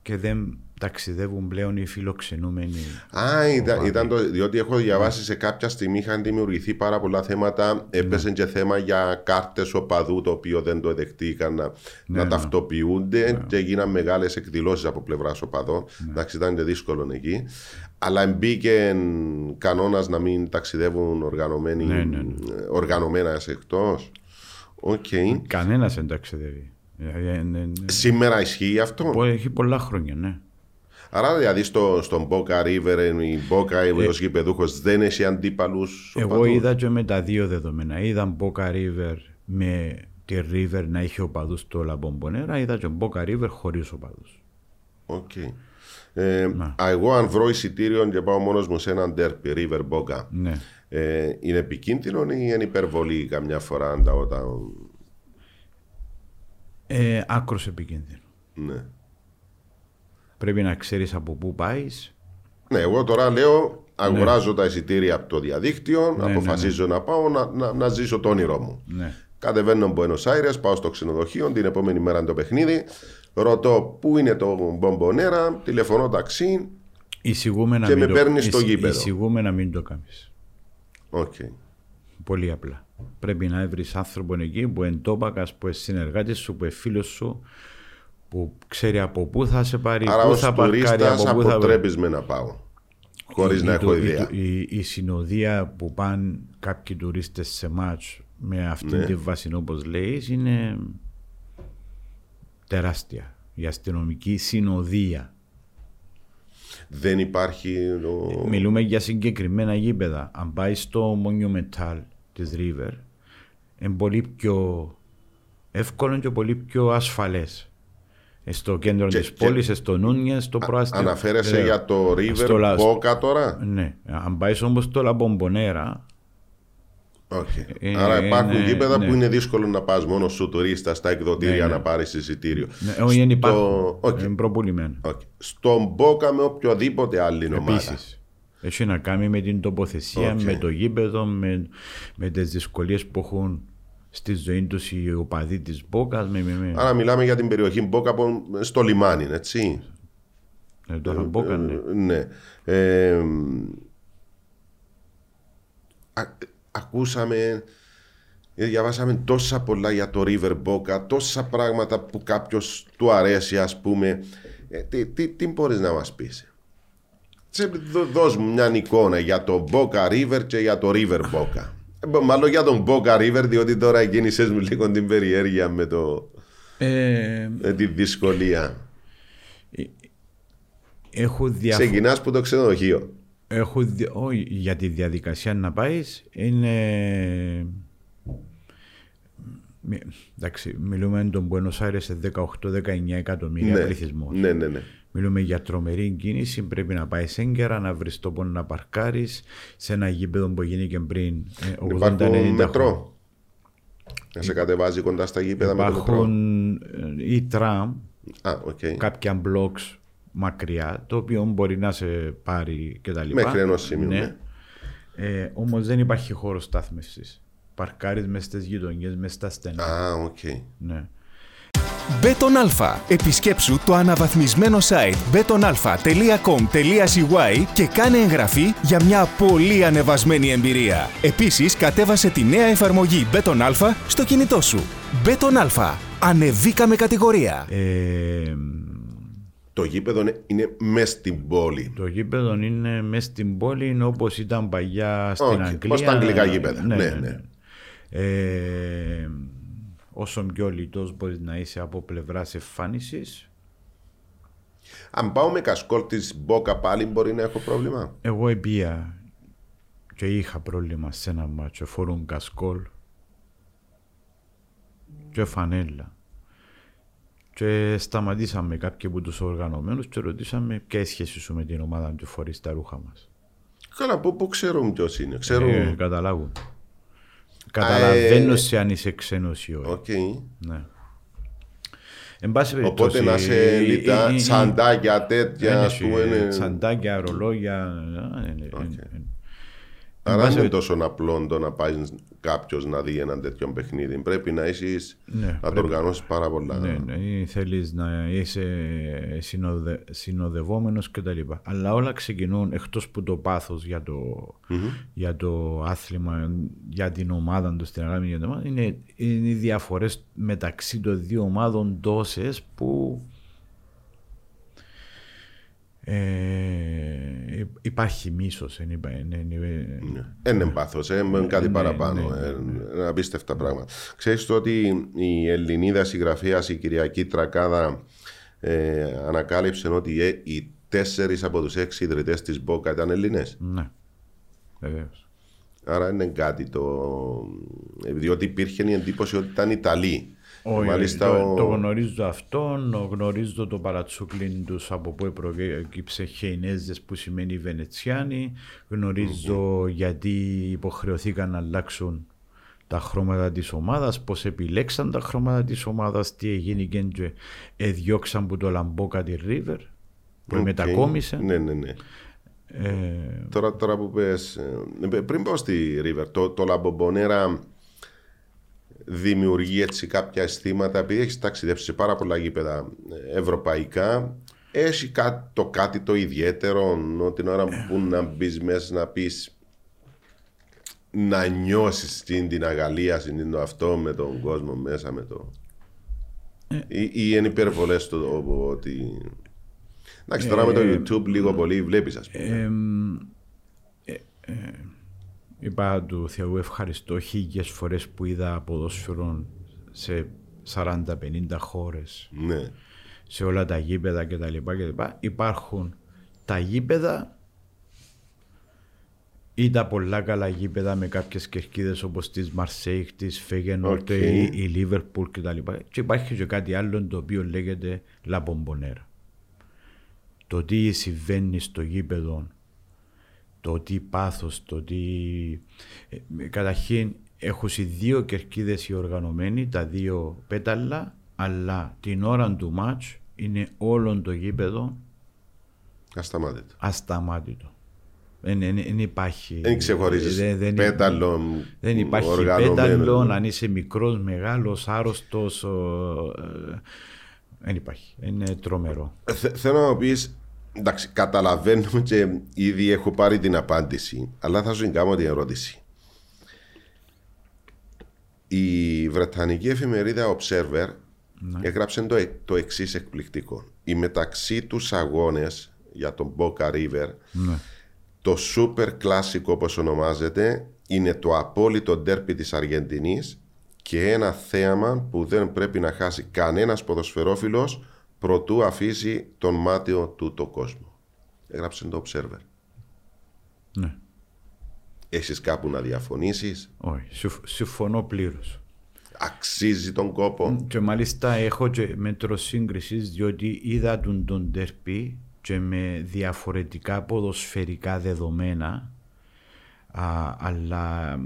και δεν ταξιδεύουν πλέον οι φιλοξενούμενοι.
Α, ήταν, ήταν το, διότι έχω διαβάσει σε κάποια στιγμή είχαν δημιουργηθεί πάρα πολλά θέματα. Έπεσε και θέμα για κάρτες οπαδού, το οποίο δεν το δεχτήκαν να, να
ναι.
ταυτοποιούνται και έγιναν μεγάλες εκδηλώσεις από πλευράς οπαδών. Εντάξει, ήταν και δύσκολο εκεί. Αλλά μπήκε κανόνας να μην ταξιδεύουν οργανωμένοι,
Ναι, ναι, ναι.
οργανωμένα εκτός. Οκ.
Κανένας δεν ταξιδεύει. Ε, ε, ναι, ναι.
Σήμερα ισχύει αυτό;
Πο- Έχει πολλά χρόνια, ναι.
Άρα δηλαδή στο, στον Boca River η Boca ε, ως γηπεδούχος δεν έχει αντίπαλους
Εγώ
οπαδούς;
είδα και με τα δύο δεδομένα. Είδα Boca River με τη River να είχε οπαδούς στο Λα Μπομπονέρα, είδα και Boca River χωρίς οπαδούς.
Οκ. Ε, α, εγώ αν βρω εισιτήριο και πάω μόνος μου σε έναν ντέρμπι River Boca
Ναι.
ε, είναι επικίνδυνο ή είναι υπερβολή καμιά φορά τα, όταν...
Ε, άκρως επικίνδυνο.
Ναι.
Πρέπει να ξέρεις από πού πάεις.
ναι, εγώ τώρα λέω αγοράζω τα εισιτήρια από το διαδίκτυο,
ναι,
αποφασίζω να πάω να, να, να ζήσω το όνειρό μου.
Ναι.
Κατεβαίνω Buenos Aires, πάω στο ξενοδοχείο, την επόμενη μέρα είναι το παιχνίδι. Ρωτώ πού είναι το Μπομπονέρα, τηλεφωνώ ταξί.
Εισηγούμαι να
Και
μην
με
το-
παίρνεις στο
εισ-
γήπεδο.
Εισηγούμαι να μην το κάνεις.
Οκ.
Πολύ απλά. Πρέπει να βρεις άνθρωπο εκεί που είναι τοπάκας, που είναι συνεργάτης σου, που είναι φίλος σου, που ξέρει από πού θα σε πάρει,
Άρα
πού
ως
θα παρκάρει,
τουρίστας
από πού θα...
αποτρέπεις με να πάω. Χωρίς να
η-
έχω
η-
ιδέα.
Η, η, συνοδεία που πάνε κάποιοι τουρίστες σε ματς με αυτή
Ναι.
τη βάση όπως λέεις είναι τεράστια. Η αστυνομική συνοδεία.
Δεν υπάρχει... ο-
Μιλούμε για συγκεκριμένα γήπεδα. Αν πάει στο Monumental της River, είναι πολύ πιο εύκολο και πολύ πιο ασφαλές. Ε, Στο κέντρο
Και-
της
και-
πόλης, στο Νούνιες, στο προάστιο.
Αναφέρεσαι
Ε,
για το River
στο λα-
Boca τώρα;
Ναι. Αν πάεις όμως στο Λαμπομπονέρα,
Όχι.
Ε,
Άρα υπάρχουν
ναι,
γήπεδα
ναι.
που είναι δύσκολο να πας μόνος σου τουρίστα στα εκδοτήρια
Ναι, ναι.
να πάρεις εισιτήριο.
ναι, όχι, δεν υπάρχουν.
οκ.
Είναι προπουλημένο.
Οκ. Στον Boca με οποιοδήποτε άλλη ομάδα.
Επίσης. Έχει να κάνει με την τοποθεσία,
Οκ.
με το γήπεδο, με, με τις δυσκολίες που έχουν στη ζωή τους οι οπαδοί της Μπόκας. Με, με, με.
Άρα μιλάμε για την περιοχή Boca από- στο λιμάνι, έτσι.
Ε, τώρα Μπόκα, ναι.
Ε, ναι. Ε, α- ακούσαμε Ε, Διαβάσαμε τόσα πολλά για το River Boca, τόσα πράγματα που κάποιος του αρέσει, ας πούμε. Ε, τι, τι, τι μπορείς να μας πεις; Δώσ' μου μια εικόνα για το Boca River και για το River Boca. Ε, Μάλλον για τον Boca River, διότι τώρα κίνησε μου λίγο την περιέργεια με, το,
Ε,
με τη δυσκολία.
έχω διαφορετικά.
Ξεκινάς που το ξενοδοχείο.
Έχω δι... όχι, για τη διαδικασία να πάεις είναι. Μι- Εντάξει, μιλούμε τον Buenos Aires σε 18-19 εκατομμύρια
Ναι,
πληθυσμό.
ναι, ναι, ναι.
Μιλούμε για τρομερή κίνηση. Πρέπει να πάει έγκαιρα, να βρεις τόπο να παρκάρεις σε ένα γήπεδο που γίνηκε πριν ε, 80-90
Υπάρχουν
χρόνια.
μετρό. Να σε κατεβάζει κοντά στα γήπεδα με το μετρό.
Υπάρχουν ε, ή τραμ,
Α, οκ.
κάποια blocks μακριά, το οποίο μπορεί να σε πάρει κτλ.
Μέχρι ενός σημείου, ναι.
Ε, Όμως δεν υπάρχει χώρος στάθμευσης. Παρκάρεις μες στις γειτονιές, μες στα στενά.
Α, οκ.
Ναι.
Μπέτον Αλφα. Επισκέψου το αναβαθμισμένο site betonalpha.com.cy και κάνε εγγραφή για μια πολύ ανεβασμένη εμπειρία. Επίσης, κατέβασε τη νέα εφαρμογή Μπέτον Αλφα στο κινητό σου. Μπέτον Αλφα. Ανεβήκαμε κατηγορία.
Ε,
Το γήπεδο είναι- είναι μέσα στην πόλη.
το γήπεδο είναι μέσα στην πόλη, είναι όπως ήταν παλιά στην
Οκ,
Αγγλία.
όπως τα αγγλικά γήπεδα. Ναι, ναι.
Ε, όσο πιο λιτός μπορείς να είσαι από πλευράς εμφάνισης,
Αν πάω με κασκόλ της Μπόκα πάλι μπορεί να έχω πρόβλημα;
Εγώ επήα και είχα πρόβλημα σε ένα ματς. Φορούν κασκόλ και φανέλα. Και σταματήσαμε κάποιοι από τους οργανωμένους και ρωτήσαμε ποια είναι η σχέση σου με την ομάδα που φορείς τα ρούχα μας.
Καλά, πού, πού ξέρουν ποιος είναι. Ξέρουν.
Ε, καταλάβουν. Καταλαβαίνω
ε,
σε αν είσαι ξένος ή όχι.
Οκ.
Ναι. Εν πάση
Οπότε
περιπτώσει,
να σε
η- η-
λιτά,
η- η-
τσαντάκια τέτοια,
είναι
ας πούμε.
σε
είναι-
Τσαντάκια, ρολόγια. ε, ε, ε, ε.
Άρα
πάση
δεν είναι
περιπτώσει-
τόσο απλό το να πάεις κάποιος να δει έναν τέτοιο παιχνίδι. Πρέπει να είσαι
Ναι,
να το
πρέπει.
οργανώσεις πάρα πολλά.
Ναι, ναι, ή θέλεις να είσαι συνοδε, συνοδευόμενος και τα λοιπά. Αλλά όλα ξεκινούν εκτός που το πάθος για το, για το άθλημα, για την ομάδα του στην αγάπη για την ομάδα, είναι, είναι οι διαφορές μεταξύ των δύο ομάδων τόσες που ε, υ- υπάρχει μίσος. εν υπά- εν- εν-
Δεν είναι πάθος, είναι κάτι
ναι,
παραπάνω.
ναι,
ε, Είναι απίστευτα πράγματα. Ξέρεις το ότι η Ελληνίδα συγγραφέας, η Κυριακή Τρακάδα, ε, ανακάλυψε ότι ε, οι τέσσερις από τους έξι ιδρυτές της Μπόκα ήταν Ελληνέ.
Ναι, βεβαίως.
Άρα είναι κάτι το. ε, Διότι υπήρχε η εντύπωση ότι ήταν Ιταλοί.
Όχι,
Μάλιστα,
το,
ο-
το γνωρίζω αυτόν, γνωρίζω το παρατσούκλιν τους από πού προκύψε Χεϊνέζες που σημαίνει Βενετσιάνοι, γνωρίζω γιατί υποχρεωθήκαν να αλλάξουν τα χρώματα της ομάδας, πώς επιλέξαν τα χρώματα της ομάδας, τι έγινε και εδιώξαν που τη La Boca τη River, που
Οκ.
μετακόμισε.
Ναι, ναι, ναι.
Ε,
Τώρα, τώρα που πες, ε, πριν πάω στη River, το, το La Bombonera δημιουργεί έτσι κάποια αισθήματα, επειδή έχεις ταξιδέψει σε πάρα πολλά γήπεδα ε, ευρωπαϊκά, έχει κάτι, το κάτι το ιδιαίτερο, ότι την ώρα που να μπεις μέσα να πεις να νιώσεις την, την αγαλίαση, την το αυτό με τον κόσμο μέσα με το. ή, ή είναι υπερβολές το το ότι. Εντάξει, τώρα με το YouTube λίγο πολύ βλέπεις, ας πούμε.
εμ, ε, ε, είπα του Θεού ευχαριστώ χίλιες φορές που είδα ποδόσφαιρο σε 40-50 χώρες
ναι.
σε όλα τα γήπεδα και τα λοιπά και τα λοιπά. Υπάρχουν τα γήπεδα ή τα πολλά καλά γήπεδα με κάποιες κερκίδες όπως της Μαρσέιγ, της Φέγενορντ
Οκ.
ή η Λίβερπουλ και τα λοιπά. Και υπάρχει και κάτι άλλο το οποίο λέγεται La Bombonera. Το τι συμβαίνει στο γήπεδο, το τι πάθος, το τι... Ε, καταρχήν έχουν οι δύο κερκίδες οι οργανωμένοι, τα δύο πέταλα, αλλά την ώρα του μάτς είναι όλο το γήπεδο
Ασταμάτητο.
ασταμάτητο. Δεν, δεν, δεν υπάρχει.
Δεν ξεχωρίζεις
δεν- δεν-
πέταλο.
Δεν υπάρχει
οργανωμένο.
πέταλο, αν είσαι μικρός, μεγάλος, άρρωστος. ο, ε, δεν υπάρχει. Είναι τρομερό.
Θε- θέλω να μου πεις, εντάξει, καταλαβαίνω και ήδη έχω πάρει την απάντηση, αλλά θα σου κάνω την ερώτηση. Η βρετανική εφημερίδα Observer
Ναι.
έγραψε το, ε- το εξής εκπληκτικό. Οι μεταξύ τους αγώνες για τον Boca River,
Ναι.
το super classic όπως ονομάζεται, είναι το απόλυτο ντέρπι της Αργεντινής και ένα θέαμα που δεν πρέπει να χάσει κανένας ποδοσφαιρόφιλος προτού αφήσει τον μάτιο του το κόσμο. Έγραψε το Observer.
ναι.
Έχεις κάπου να διαφωνήσεις,
Όχι, συμφ- συμφωνώ πλήρως.
αξίζει τον κόπο;
Και μάλιστα έχω και μέτρο σύγκρισης διότι είδα τον, τον τερπί και με διαφορετικά ποδοσφαιρικά δεδομένα α, αλλά μ,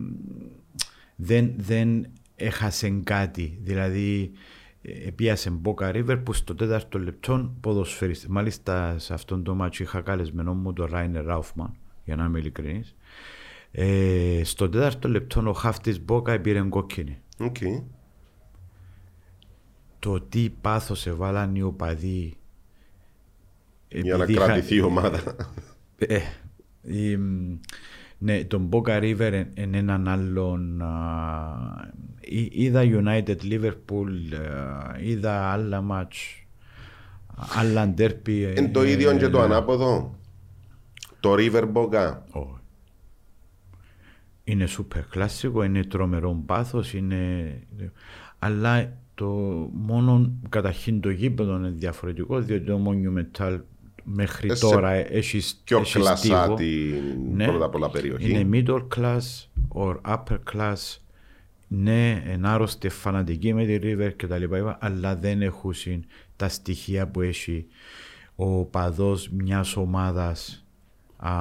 δεν, δεν έχασε κάτι. Δηλαδή ε, επήα σε Μπόκα Ρίβερ που στο τέταρτο λεπτό ποδοσφαιριστή. Μάλιστα σε αυτόν το ματς είχα καλεσμένο μου τον Ράινερ Ράουφμαν για να είμαι ειλικρινής. Ε, στο τέταρτο λεπτό ο χαφ της Μπόκα πήρε κόκκινη
Οκ.
το τι πάθος εβάλαν οι οπαδοί
Για να
επειδή είχα-
κρατηθεί η ομάδα.
Ε, η, μ, ναι, τον Boca River εν έναν άλλον α, εί- είδα United Liverpool α, είδα άλλα μάτς άλλα ντέρπι ε,
Είναι το ίδιο και το ανάποδο. Το River Boca.
Όχι. Είναι σούπερ κλασικό, είναι τρομερό πάθος, είναι... αλλά το μόνο καταρχήν το γήπεδο είναι διαφορετικό, διότι το Monumental μέχρι
Σε
τώρα έχει
Πιο κλασάτη πρώτα απ' όλα περιοχή.
Ναι. Είναι middle class or upper class. Ναι, ενάρρωστοι φανατικοί με τη River και τα λοιπά, αλλά δεν έχουν συν τα στοιχεία που έχει ο παδός μιας ομάδας α,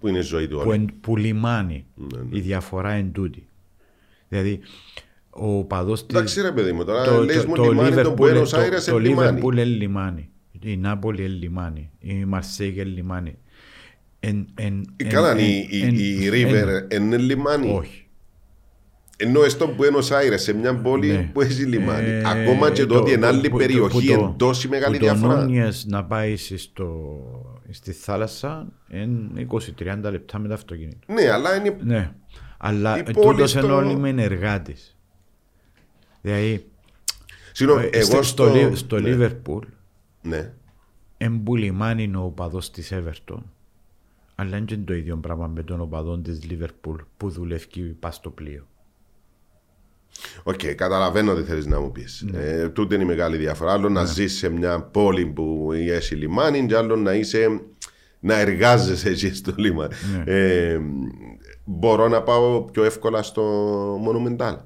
Που είναι η ζωή του
που,
όλη.
εν, που λιμάνει.
Ναι,
Η διαφορά εν τούτη. Δηλαδή, ο παδός της...
Εντάξει ρε παιδί μου, τώρα λες μου λιμάνι το
Liverpool-
Buenos
το-
Aires
Το
είναι λιμάνι.
Liverpool είναι λιμάνι. Η Νάπολη είναι λιμάνι. Η Μαρσέγ είναι λιμάνι. Εν, εν,
Ε,
εν-
Καλά,
εν-
η, η,
εν-
η
εν-
River είναι λιμάνι;
Όχι.
Ενώ στο Buenos Aires, σε μια πόλη
Ναι.
που έχει λιμάνι.
Ε,
Ακόμα και το ότι είναι άλλη
που-
περιοχή,
που το-
είναι τόση μεγάλη
που
διαφορά.
Το Νούνιες να πάει στο, στη θάλασσα είναι 20-30 λεπτά με το αυτοκίνητο.
Ναι, αλλά είναι
Ναι. Αλλά
Η
ε,
πόλη
τούτος
στο-
είναι όλοι με ενεργάτης. Δηλαδή,
Συγγνώμη,
ε,
εγώ
στο,
στο...
Λι- στο
ναι,
Λίβερπουλ
Ναι.
εν που λιμάνι είναι ο οπαδός της Everton αλλά είναι και το ίδιο πράγμα με τον οπαδόν της Λίβερπουλ που δουλεύει πά στο πλοίο.
Οκ, καταλαβαίνω τι θέλεις να μου πεις.
Ναι.
Ε, τούτη είναι η μεγάλη διαφορά. Άλλο να ζεις σε μια πόλη που έχει λιμάνι, και άλλο να είσαι. να εργάζεσαι εκεί στο λιμάνι.
Ναι.
Ε, μπορώ να πάω πιο εύκολα στο Monumental.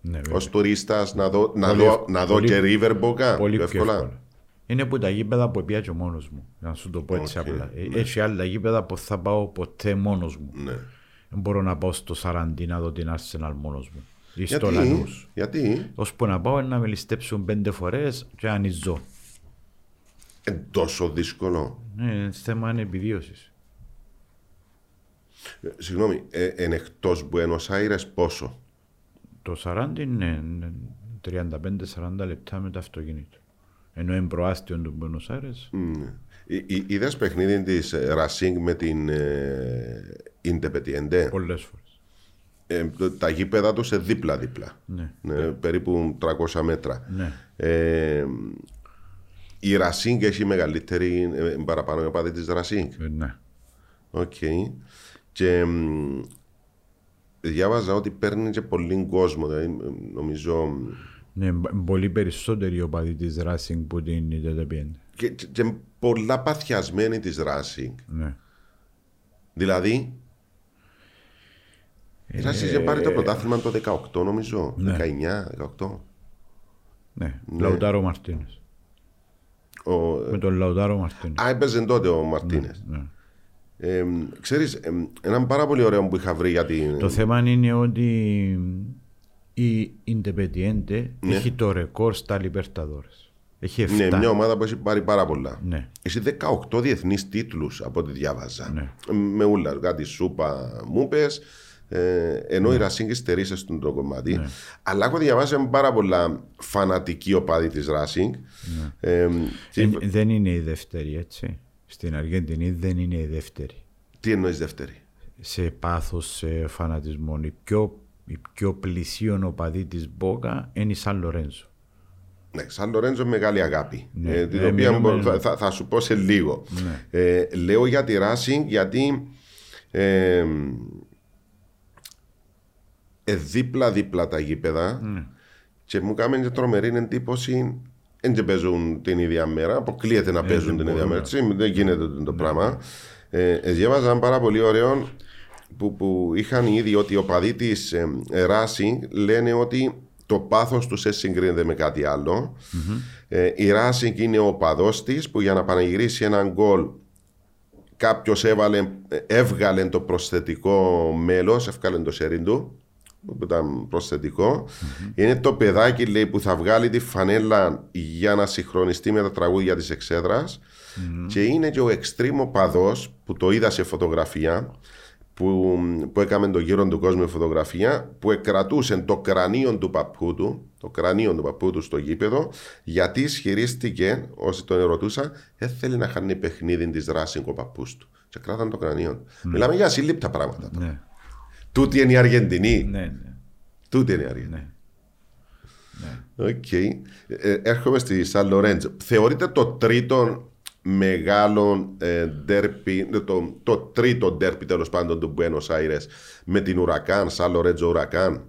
Ναι, βέβαια.
Ως τουρίστας να δω, να
Πολύ
δω,
ευ-
να δω
πολύ-
και River Boca.
Πολύ
πιο
πιο
εύκολα.
Εύκολα. Είναι που τα γήπεδα που πάω τζαι μόνος μου. Να σου το πω έτσι
Οκ,
απλά. Ε,
ναι.
Έχει άλλα γήπεδα που θα πάω ποτέ μόνος μου.
Ναι.
Δεν μπορώ να πάω στο Σαραντί να δω την Arsenal μόνος μου. Ή στο
Γιατί,
Λανούς.
γιατί;
Ώσπου να πάω να με ληστέψουν πέντε φορές και αν ζω.
είναι τόσο δύσκολο.
Ναι, είναι θέμα επιβίωσης.
Ε, Συγγνώμη, ε, εν εκτός Buenos Aires πόσο;
Το 40 είναι 35-40 λεπτά με το αυτοκίνητο. Ενώ είναι προάστιο του Buenos Aires.
Είδες παιχνίδι της Racing με την ε, Independiente;
Πολλές φορές.
Ε, το- τα γήπεδα τους σε δίπλα-δίπλα.
Ναι.
Ναι, περίπου 300 μέτρα.
Ναι.
Ε, η Racing έχει μεγαλύτερη ε, παραπάνω οι οπαδοί της Racing;
Ε, Ναι.
Οκ. Και μ, διάβαζα ότι παίρνει και πολύ κόσμο. Δηλαδή, μ, νομίζω.
Ναι, μπ- πολύ περισσότεροι οπαδοί της Racing που την Independiente.
Και, και, και πολλά παθιασμένοι της Racing.
Ναι.
Δηλαδή. Η Racing είχε πάρει το πρωτάθλημα το 18 νομίζω.
Ε, Ναι.
19-18.
Ναι. Λαουτάρο Μαρτίνες.
Ο,
Με τον Λαουτάρο Μαρτίνες.
Α, έπαιζε τότε ο Μαρτίνες.
Ναι.
Ε, ξέρεις, ε, έναν πάρα πολύ ωραίο που είχα βρει για την...
Το θέμα είναι ότι η Independiente έχει το ρεκόρ στα Libertadores. Έχει 7.
Ναι, μια ομάδα που έχει πάρει πάρα πολλά.
Ναι.
Έχει 18 διεθνείς τίτλους από ό,τι διάβαζα.
Ναι.
Με ούλα, κάτι σούπα μου πες, ε, ενώ
Ναι.
η Racing στερήσε στον το κομμάτι. Αλλά έχω διαβάσει πάρα πολλά φανατική οπαδή της Racing.
Ναι.
Ε, και-
Ε, δεν είναι η δεύτερη, έτσι. Στην Αργεντινή δεν είναι η δεύτερη.
τι εννοείς δεύτερη;
Σε πάθος, σε φανατισμό. Η πιο οι πιο πλησίων οπαδοί της Μπόκα είναι η Σαν Λορένζο.
Ναι, Σαν Λορέντζο μεγάλη αγάπη.
Ναι.
ε, την
Ε,
οποία
μιλούμε-
μπο- θα, θα- θα σου πω σε λίγο.
Ναι.
Ε, λέω για τη Racing γιατί ε, ε, δίπλα-δίπλα τα γήπεδα
Ναι.
και μου κάνουν και τρομερή εντύπωση. Δεν και παίζουν την ίδια μέρα, αποκλείεται να παίζουν
δεν
την ίδια
μπορούν
μέρα. έτσι, Δεν γίνεται το
Ναι.
πράγμα. Ε, ε, διάβαζα ένα πάρα πολύ ωραίο που, που είχαν ήδη ότι οι οπαδοί της ε, Racing λένε ότι το πάθος τους δεν συγκρίνεται με κάτι άλλο. Ε, η Racing είναι ο οπαδός της που για να πανηγυρίσει έναν γκολ κάποιος έβγαλε το προσθετικό μέλος, έβγαλε το σέρι του που ήταν προσθετικό. Είναι το παιδάκι λέει, που θα βγάλει τη φανέλα για να συγχρονιστεί με τα τραγούδια της εξέδρας και είναι και ο extreme οπαδός που το είδα σε φωτογραφία που, που έκαμε το γύρο του κόσμου με φωτογραφία που εκρατούσε το κρανίο του παππού του το κρανίο του παππού του στο γήπεδο γιατί ισχυρίστηκε όσοι τον ερωτούσα δεν θέλει να χάνει παιχνίδι της Racing ο παππούς του και κράταν το κρανίο του. Μιλάμε για ασύλληπτα πράγματα. τώρα.
Ναι,
Τούτη είναι η Αργεντινή.
ναι, ναι.
Τούτη είναι η Αργεντινή.
ναι.
Οκ. Ε, έρχομαι στη Σαν Λορέντζο. Θεωρείται το τρίτο μεγάλο ε, ντέρπι, το, το τρίτο ντέρπι τέλος πάντων του Buenos Aires με την Ουρακάν, Σαν Λορέντζο Ουρακάν.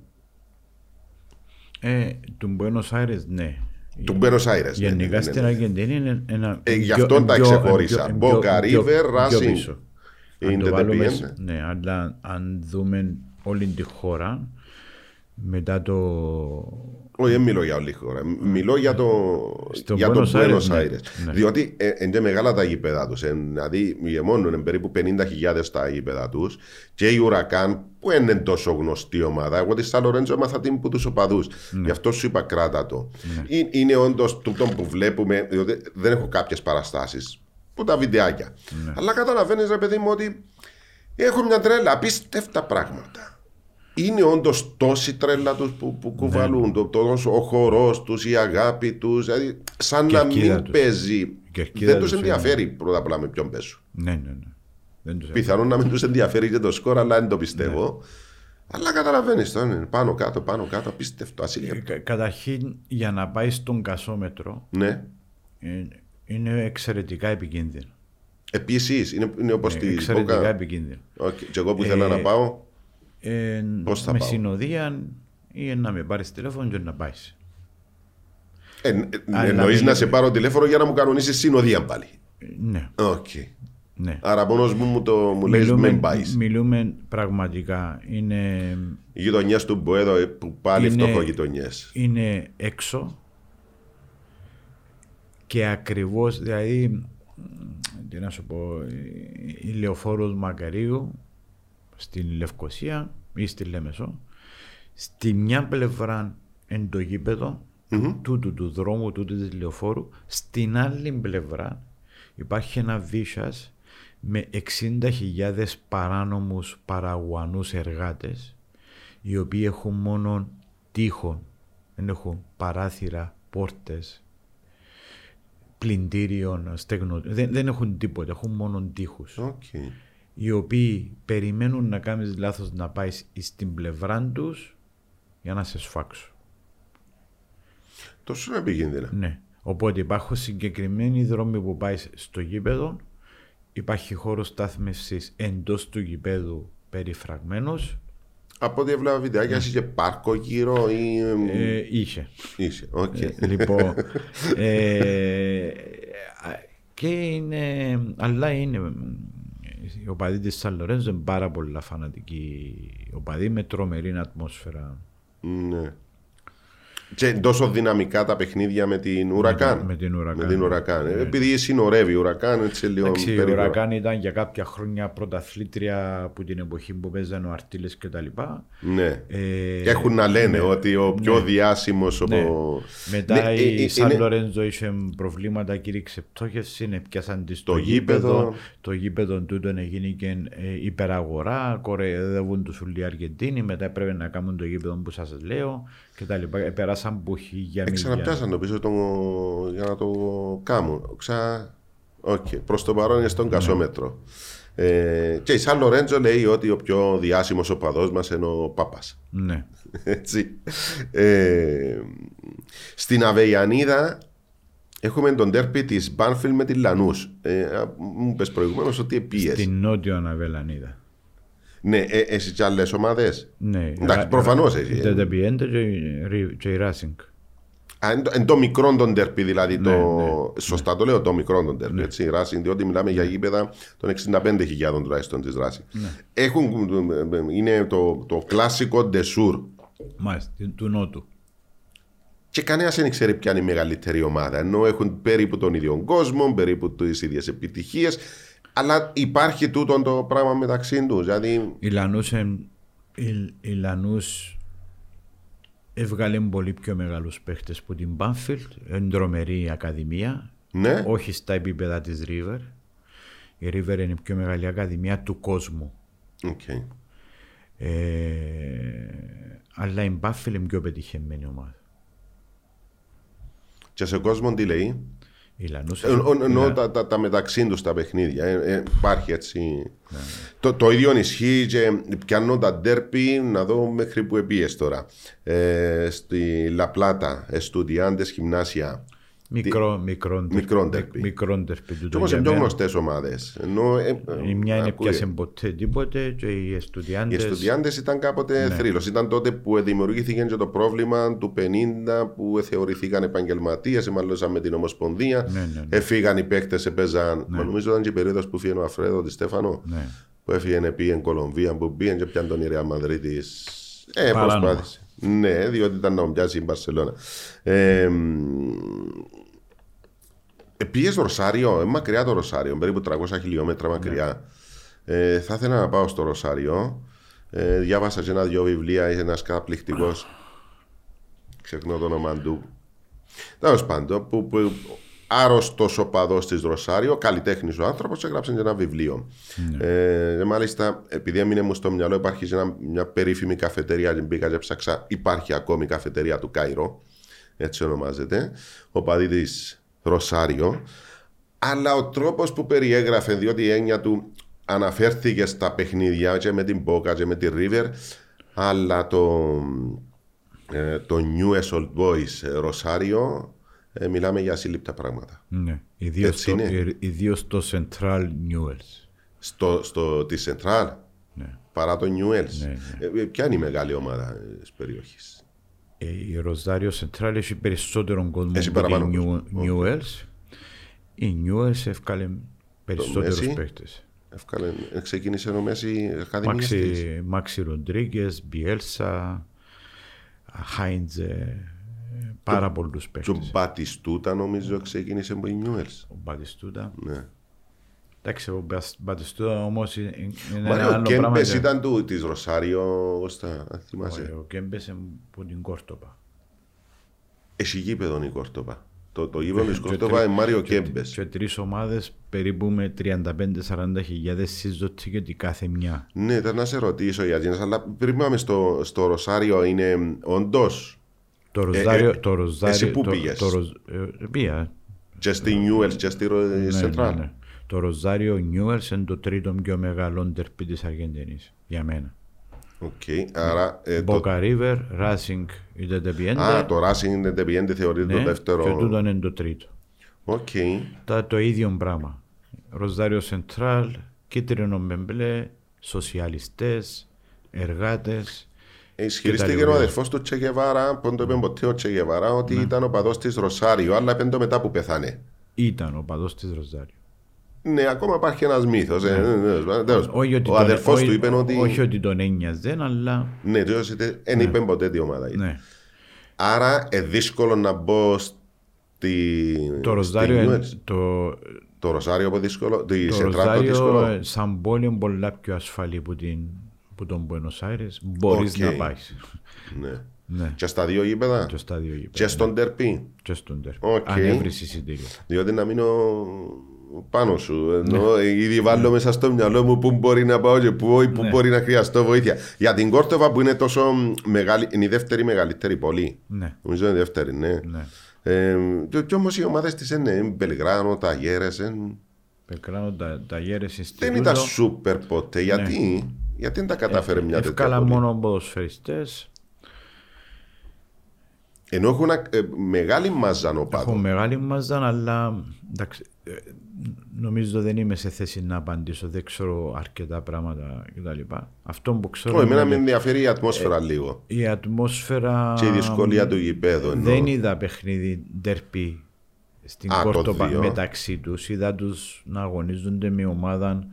Ε, του Buenos Aires, ναι.
Του Buenos Aires. ναι,
Γενικά
ναι, ναι,
στην
ναι.
Αργεντινή είναι ένα.
Ε, γι'
πιο-
αυτόν τα
πιο-
ξεχώρισα.
πιο-
Boca
πιο-
River,
πιο
Racing.
πίσω. Αν το
Independiente.
βάλουμε σ- Ναι, αλλά αν δούμε όλη τη χώρα μετά το.
Όχι, δεν μιλώ για όλη η χώρα. Μιλώ για το,
Στο
για το
Buenos Aires,
Buenos
ναι.
Aires.
Ναι.
Διότι ε, είναι μεγάλα τα γήπεδα τους. Δηλαδή, γεμώνουν είναι περίπου 50.000 τα γήπεδα τους. Και η Ουρακάν, που δεν είναι τόσο γνωστή ομάδα. Εγώ της Σαν Λορέντζο έμαθα την που τους οπαδούς.
Ναι.
Γι' αυτό σου είπα κράτα το. Είναι, είναι όντως τούτο που βλέπουμε, διότι δεν έχω κάποιες παραστάσεις. Που τα βιντεάκια.
Ναι.
Αλλά καταλαβαίνεις, ρε παιδί μου, ότι έχω μια τρέλα. Απίστευτα πράγματα. Είναι όντως τόση τρέλα τους που,
Ναι.
που κουβαλούν. Το, το, ο χορός τους, η αγάπη τους. Δηλαδή, σαν να
κερκίδα
μην
τους.
παίζει.
Η κερκίδα
Δεν
τους
τους
είναι.
ενδιαφέρει πρώτα απ' όλα με ποιον παίζουν.
Ναι, ναι, ναι. Δεν τους
Πιθανόν να μην τους ενδιαφέρει και το σκορ, αλλά δεν το πιστεύω.
Ναι.
Αλλά καταλαβαίνεις τώρα. είναι Πάνω κάτω, πάνω κάτω. Απίστευτο. Ασύλληπτο.
Κα- Καταρχήν, για να πάει στον κασόμετρο
Ναι.
ε, είναι εξαιρετικά επικίνδυνο.
Επίσης, είναι, είναι όπως τη
Ε, Εξαιρετικά
Μπόκα.
επικίνδυνο.
Οκ, Και εγώ που ήθελα
Ε,
να πάω.
Ε,
Πώς θα
με
πάω;
συνοδεία ή να με πάρεις τηλέφωνο και να πάεις.
Ε, ε,
Αλλά
Εννοείς
μην-
να σε πάρω τηλέφωνο για να μου κανονίσεις συνοδεία πάλι;
Ναι,
Οκ.
ναι.
Άρα μόνος μου, μου, το, μου λέει
Μιλούμε,
μην πάεις.
μιλούμε πραγματικά. Είναι,
Οι γειτονιέ του Μποέδο ε, που πάλι
Είναι-
φτωχό γειτονιές.
είναι έξω και ακριβώς, δηλαδή, μ, τι να σου πω, η- η Λεωφόρος Μακαρίου στην Λευκοσία ή στη Λέμεσο, στη μια πλευρά εν το γήπεδο τούτου του δρόμου, τούτου της Λεωφόρου, στην άλλη πλευρά υπάρχει ένα βίσας με 60.000 παράνομους παραγουανούς εργάτες οι οποίοι έχουν μόνο τείχο, δεν έχουν παράθυρα, πόρτες, πλυντήριων, στεγνο... δεν, δεν έχουν τίποτα, έχουν μόνο τείχους
Οκ.
Οι οποίοι περιμένουν να κάνεις λάθος να πάεις στην πλευρά τους για να σε σφάξουν.
Τόσο είναι επικίνδυνα.
Ναι. Οπότε υπάρχουν συγκεκριμένοι δρόμοι που πάεις στο γήπεδο, υπάρχει χώρος στάθμευσης εντός του γήπεδου περιφραγμένος,
Από ό,τι έβλεπα βιντεάκια, είσαι και πάρκο γύρω ή.
ε, είχε.
Είσαι. Οκ.
Ε, λοιπόν, ε, και είναι, αλλά είναι οι οπαδοί της Σαν Λορέντζο είναι πάρα πολλά φανατικοί οπαδοί με τρομερή ατμόσφαιρα.
Ναι. Και τόσο δυναμικά τα παιχνίδια με την Ουρακάν.
με την Ουρακάν.
Με την Ουρακάν.
Ναι.
Επειδή συνορεύει η Ουρακάν, έτσι λίγο.
Εντάξει, η
περίπου.
Ουρακάν ήταν για κάποια χρόνια πρωταθλήτρια από την εποχή που παίζαν ο Αρτίλες και τα λοιπά.
Ναι.
Ε,
Και έχουν να λένε
ναι.
ότι ο πιο
Ναι.
διάσημος
Ναι.
ο...
Μετά
Ναι, ε,
η
ε,
Σαν
είναι-
Λορέντζο είχε προβλήματα, κήρυξε πτώχευση, πιάσαν τη στο
Το
γήπεδο.
γήπεδο.
Το γήπεδο τούτο έγινε και ε, υπεραγορά, κοροϊδεύουν τους όλοι οι Αργεντίνοι, μετά έπρεπε να κάνουν το γήπεδο που σας λέω και τα λοιπά. Ε, Περάσαν που χίλια μίλια.
Ξαναπιάσαν το πίσω το... για να το κάνουν. Ξα... Οκ. Προς το παρόν είναι
Ναι.
στον κασόμετρο. Ε, και η Σαν Λορέντζο λέει ότι ο πιο διάσημος οπαδός μας είναι ο Πάπας.
Ναι. *laughs*
Έτσι. Ε, στην Αβεγιανέδα έχουμε το ντέρπι της Μπάνφιλντ με τη Λανούς. Ε, α, μου είπες προηγουμένως ότι επήες.
Στην νότιο Αβεγιανέδα.
Ναι, ε, εσύ και άλλες ομάδες;
Ναι.
Εντάξει,
Ρα-
προφανώς
Ρα-
έχει,
Η
ε.
Τετεπιέντε και η Ρι- και η Racing.
Α, εν, το- εν το μικρό τον τέρπι, δηλαδή. το,
Ναι, ναι,
σωστά το λέω, το μικρό τον τέρπι. Έτσι, η Racing, διότι μιλάμε για γήπεδα των 65.000 τουλάχιστον της Racing.
Ναι.
Έχουν, είναι το, το κλασικό ντεσούρ.
Μάλιστα, του Νότου.
Και κανένας δεν ξέρει ποια είναι η μεγαλύτερη ομάδα. Ενώ έχουν περίπου τον ίδιο κόσμο, περίπου τις ίδιες επιτυχίες. Αλλά υπάρχει τούτο το πράγμα μεταξύ τους. Δηλαδή,
Η Λανούς, εν- η, η Λανούς έβγαλε πολύ πιο μεγάλους παίχτες που την Μπάνφιλντ, εν τρομερή ακαδημία,
ναι,
όχι στα επίπεδα της River. Η River είναι η πιο μεγάλη ακαδημία του κόσμου.
οκ.
Ε, αλλά η Μπάνφιλντ είναι πιο πετυχημένη ομάδα.
Και σε κόσμο τι λέει;
Η Λανούς
Ε, ο- Εννοώ
Ναι.
τα, τα, τα μεταξύ τους τα παιχνίδια. Ε, ε, υπάρχει έτσι.
Ναι.
Το, το ίδιο ισχύει και πιάνω τα ντέρπι να δω μέχρι που επίες τώρα. Ε, στη Λαπλάτα, Εστουδιάντε Γυμνάσια.
Μικρό, μικρό,
Μικρό
ντερ-
ντερπι.
μικρό ντερπι του
Και
το
όμω
για
είναι πιο
μένα.
γνωστές ομάδες. Ενώ ε,
Η μια είναι
ακούει.
πιάσε ποτέ τίποτε και οι
Οι
εστουδιάντες
Εστουδιάντε ήταν κάποτε
Ναι.
θρύλος. Ήταν τότε που δημιουργήθηκε και το πρόβλημα του 50 που θεωρηθήκαν επαγγελματίες, εμαλώσαν με την Ομοσπονδία.
Ναι, ναι, ναι.
Έφυγαν οι παίκτες, έπαιζαν. Μα νομίζω ήταν και η περίοδος που φύγει ο Αφρέδο της Στέφανο.
Ναι.
Που έφυγε πήγε Κολομβία, που πήγε και πιάνε τον η Ρεάλ Μαδρίτης. Ε,
Παράνομα.
προσπάθησε. Ναι, διότι ήταν να πιάσει η Μπαρσελόνα. Ε, Πήγες στο Ρωσάριο, ε, μακριά το Ρωσάριο, περίπου 300 χιλιόμετρα μακριά. Ε, θα ήθελα να πάω στο Ρωσάριο. Ε, διάβασα και ένα-δυο βιβλία, είσαι ένας καταπληκτικό. Ξεχνώ το όνομα του. Τέλος πάντων, που, που άρρωστος οπαδό της Ρωσάριο, καλλιτέχνης ο άνθρωπος, έγραψε και ένα βιβλίο. Ε, και μάλιστα, επειδή έμεινε μου στο μυαλό, υπάρχει και ένα, μια περίφημη καφετέρια. Την πήγα και ψάξα. Υπάρχει ακόμη η καφετέρια του Κάιρο. Έτσι ονομάζεται. Ο παδί της Ρωσάριο. Αλλά ο τρόπος που περιέγραφε, διότι η έννοια του αναφέρθηκε στα παιχνίδια και με την Boca και με τη River, αλλά το, ε, το Newest Old Boys ε, Ρωσάριο ε, μιλάμε για ασύλληπτα πράγματα.
Ναι. Ιδίως
Έτσι
το,
είναι.
ιδίως το Central Newells.
Στο, στο, τη Central,
Ναι.
παρά το Newells.
Ναι,
Ε, ε, ποια είναι η μεγάλη ομάδα της περιοχής;
Ε, η Rosario Central έχει περισσότερο κόσμο
Έχει
από
παραπάνω
τη
κόσμο.
New, Newells. Η Newells έφκαλε περισσότερους
Μέση.
παίχτες.
Εύκολα, ε, ξεκίνησε ο Μέση Ακαδημία της.
Μάξι, Μάξι Ροντρίγκες, Μπιέλσα, Χάιντζε, πάρα πολλούς
Και ο
παίχτες.
Μπατιστούτα νομίζω ξεκίνησε από η Newells.
Ο Μπατιστούτα.
Ναι.
Εντάξει, ο Μπας- Μπατιστούτα όμως είναι είναι
Μα
ένα
ο
άλλο πράγμα.
Κέμπες
και-
ήταν του, της Ρωσάριο, Κώστα, αν θυμάσαι.
Ο Κέμπες είναι από την Κόρτοπα.
Έχει γήπεδο η Κόρτοπα. Το, το γήπεδο της
Και
Κόρτοπα
τρι-
είναι Μάριο
και-
Κέμπες.
Και τρεις ομάδες περίπου με 35-40 χιλιάδες σύζωτοι και τη κάθε μια.
Ναι, ήταν να σε ρωτήσω γιατί, αλλά πριν πάμε στο, στο Ρωσάριο είναι όντως;
Το Ροζάριο...
ε,
το Ροζάριο
εσύ πού
το-
πήγες;
Το, Ροζ- ε, πήγα.
και στη Newells και στη Ρο-
Ναι,
Central.
ναι, ναι. Το Ροζάριο Νιούελς είναι το τρίτο πιο μεγάλο ντέρπι της Αργεντινής. Για μένα.
Οκ, άρα ε, το,
Boca River, Racing Independiente.
α, το Racing Independiente θεωρείται το
ναι,
δεύτερο.
Και τούτο είναι το τρίτο.
Οκ.
Τα, το ίδιο πράγμα. Ροζάριο Σεντράλ, κίτρινο με μπλε, σοσιαλιστές, εργάτες.
Ισχυρίστηκε
Και τα
ο
λοιπά.
αδερφός του Τσεγεβάρα, που το είπε ποτέ ο Τσεγεβάρα, ότι ήταν ο παδός της Ρωσάριο, αλλά είπε το μετά που πεθάνε.
Ήταν ο παδός της Ροζάριο.
Ναι, ακόμα υπάρχει ένας μύθος.
Όχι ότι
Ο
τον-
αδερφός
όχι-
του είπε ότι.
Όχι ότι τον ένοιαζε, αλλά
Ναι, δεν είπε ποτέ τι ομάδα είναι.
ναι.
Άρα, ε, δύσκολο να μπω στη.
Το
στη
Ροζάριο,
Newell's.
είναι- το,
Το Ροζάριο από δύσκολο. Τη
το
Σεντράλ το
Ροζάριο
δύσκολο.
ε, σαν πόλη είναι πολλά πιο ασφαλή που, την, που τον Buenos Aires. Μπορείς
Οκ.
να πάεις.
Ναι.
ναι.
Και στα δύο γήπεδα;
Και στα δύο γήπεδα.
Και στο ντέρπι;
Και στο ντέρ.
Οκ.
Αν έβρεις εισιτήριο.
Διότι να μείνω πάνω σου. Ενώ ήδη βάλω μέσα στο μυαλό μου πού μπορεί να πάω και πού, πού
Ναι.
μπορεί να χρειαστώ βοήθεια. Για την Κόρδοβα που είναι τόσο μεγάλη, είναι η δεύτερη μεγαλύτερη πόλη.
Ναι.
Νομίζω είναι η δεύτερη, ναι.
ναι.
Ε, και, και όμως οι ομάδες της είναι Μπελγράνο, τα Γέρες, είναι
Πεκράνω τα, τα γέρες
Δεν
Ινστιτούτο.
ήταν σούπερ ποτέ. Γιατί, γιατί δεν τα κατάφερε μια τέτοια
Εύκαλα
πόλη;
μόνο ποδοσφαιριστές.
Ενώ έχουν ε, μεγάλη μάζα
Έχω
οπαδών.
μεγάλη μάζα, αλλά εντάξει, ε, νομίζω δεν είμαι σε θέση να απαντήσω. Δεν ξέρω αρκετά πράγματα κτλ. Αυτό που ξέρω
Ω, εμένα
είναι
με ενδιαφέρει η ατμόσφαιρα λίγο.
η ατμόσφαιρα.
Και η δυσκολία του γηπέδου. εννοώ.
Δεν είδα παιχνίδι ντερπι στην
Α, το
Κόρδοβα
δύο.
μεταξύ τους. Είδα τους να αγωνίζονται με ομάδα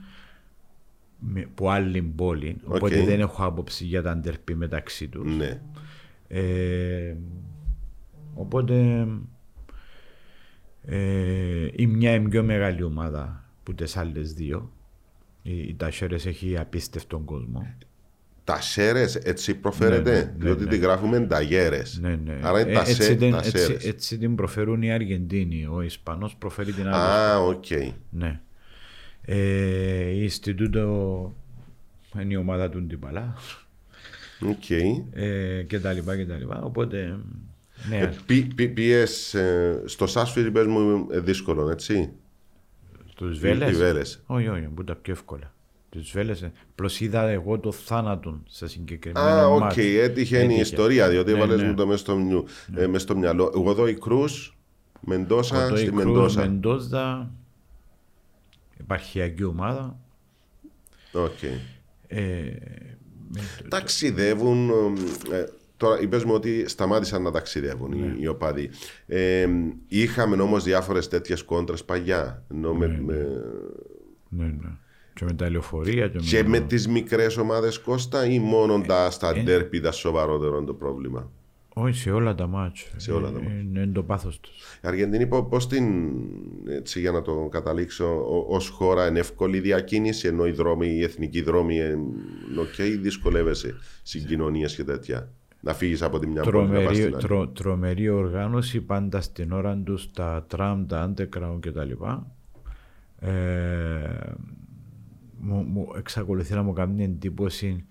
με, που άλλη πόλη. Οπότε
Οκ.
δεν έχω άποψη για τα ντέρπι μεταξύ τους.
Ναι.
Ε, οπότε ε, η μια είναι πιο μεγάλη ομάδα που τις άλλες δύο. Οι, οι Τασέρες έχει απίστευτον κόσμο.
Τασέρες έτσι προφέρεται.
Ναι, ναι,
διότι
ναι.
τη γράφουμε ταγέρες.
Ναι, ναι.
Άρα είναι
Ε,
τα,
έτσι,
σε,
την,
τα
έτσι,
σέρες.
έτσι την προφέρουν οι Αργεντίνοι. Ο Ισπανός προφέρει την άλλη.
Α, οκ.
Ναι. Ε, η Ινστιτούτο είναι η ομάδα του Ντιπαλά
Οκ.
ε, και τα λοιπά και τα λοιπά. Οπότε, ναι.
Ε, πι- πι- Πήγες ε, στο Σάρσφιλντ, πες μου, ε, δύσκολο, έτσι.
Τους
Οι
Βέλες;
Βέλες.
Όχι, όχι, που τα πιο εύκολα. Τους Βέλες. Απλώς είδα εγώ το θάνατο σε συγκεκριμένο
Α, οκ,
μάτς.
έτυχε η
Έτυχε.
ιστορία, διότι
Ναι,
έβαλες
ναι.
μου το μες στο, μυου- ε, μες στο μυαλό. Εγώ εδώ η Κρούς, Μεντόσα,
Το
στη
Κρούς,
Μεντόσα.
Μεντόζα, επαρχιακή ομάδα.
Οκ.
Ε,
Ταξιδεύουν. ε, τώρα είπες μου ότι σταμάτησαν να ταξιδεύουν
Ναι.
οι, οι οπαδοί. Ε, είχαμε όμως διάφορες τέτοιες κόντρες παγιά. Ενώ με, με-
ναι, ναι. Και με τα λεωφορεία. Και,
και
με,
με τις μικρές ομάδες Κώστα ή μόνο τα, στα
ε.
ντέρπι τα σοβαρότερο είναι το πρόβλημα;
Όχι, σε όλα τα ματς.
Σε όλα τα
Ε,
ματς.
Είναι, είναι το πάθος τους.
Η Αργεντινή πώ πώς την, έτσι για να το καταλήξω, ως χώρα είναι εύκολη διακίνηση, ενώ οι δρόμοι, οι εθνικοί δρόμοι, ε, οκ, δυσκολεύεσαι συγκοινωνίες και τέτοια; Να φύγεις από τη μια πόλη να πας
Τρομερή,
στην άλλη.
τρο, τρομερή οργάνωση πάντα στην ώρα τους τα τραμ, τα underground κτλ. Ε, μου, μου εξακολουθεί να μου κάνει εντύπωση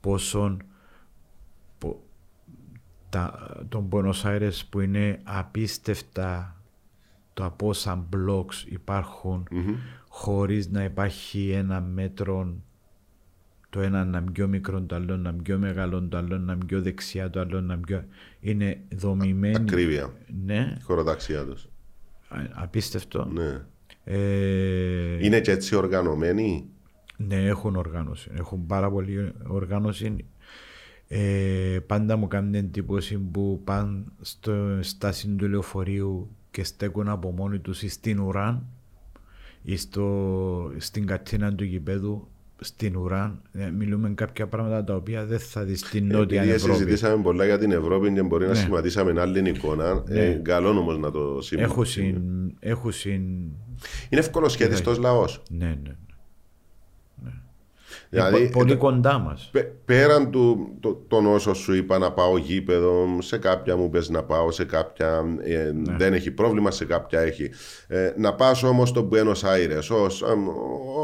πόσον πο- τα, τον Buenos Aires που είναι απίστευτα το πόσα blocks υπάρχουν χωρίς να υπάρχει ένα μέτρο το ένα να είναι πιο μικρό, το άλλο να είναι πιο μεγάλο, το άλλο να είναι πιο δεξιά, το άλλο να είναι πιο... Είναι δομημένη.
Ακρίβεια.
Ναι,
Η χωροταξία τους.
α- απίστευτο.
Ναι.
Ε,
Είναι και έτσι οργανωμένοι;
Ναι, έχουν οργάνωση. Έχουν πάρα πολύ οργάνωση. Ε, πάντα μου κάνει εντύπωση που πάνε στο στάση του λεωφορείου και στέκουν από μόνοι τους στην ουρά ή στο, στην κατίνα του γηπέδου στην ουρά. Ε, μιλούμε κάποια πράγματα τα οποία δεν θα δεις στην Νότια
Επειδή
Ευρώπη.
συζητήσαμε πολλά για την Ευρώπη και μπορεί να
Ναι.
σχηματίσαμε άλλη εικόνα. Ε, καλό όμως να το
Έχουν
σημειώσουμε.
συν, έχουν συν...
Είναι εύκολο σχέδιστο λαός.
Ναι, ναι.
Δηλαδή,
Πο- πολύ
ε,
κοντά μας.
Πε- πέραν του το, των όσων σου είπα να πάω γήπεδο, σε κάποια μου πες να πάω, σε κάποια ε,
Ναι.
δεν έχει πρόβλημα, σε κάποια έχει. Ε, να πας όμως στο Buenos Aires ως, αμ,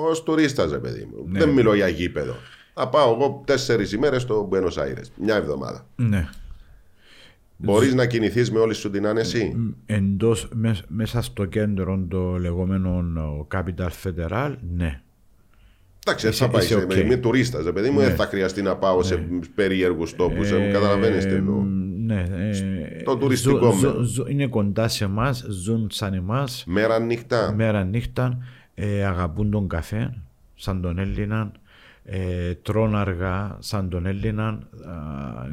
ως τουρίστας, ρε παιδί μου.
Ναι.
Δεν μιλώ για γήπεδο. Να πάω εγώ τέσσερις ημέρες στο Buenos Aires, μια εβδομάδα.
Ναι.
Μπορείς να κινηθείς με όλη σου την άνεση;
εντός, μες- μέσα στο κέντρο το λεγόμενο ο Capital Federal, ναι.
Εντάξει, έτσι θα
είσαι-
πάει.
είσαι
σε-
οκ.
Είμαι τουρίστας, ρε παιδί μου, δεν θα χρειαστεί να πάω σε περίεργους τόπους. Ε, Καταλαβαίνεις τι εννοώ.
Ναι, ε,
Το τουριστικό
ζω- ζω-
μέρος.
ζω- είναι κοντά σε εμάς, ζουν σαν εμάς,
Μέρα νύχτα.
μέρα νύχτα, ε, αγαπούν τον καφέ, σαν τον Έλληνα, ε, τρώνε αργά, σαν τον Έλληνα, α,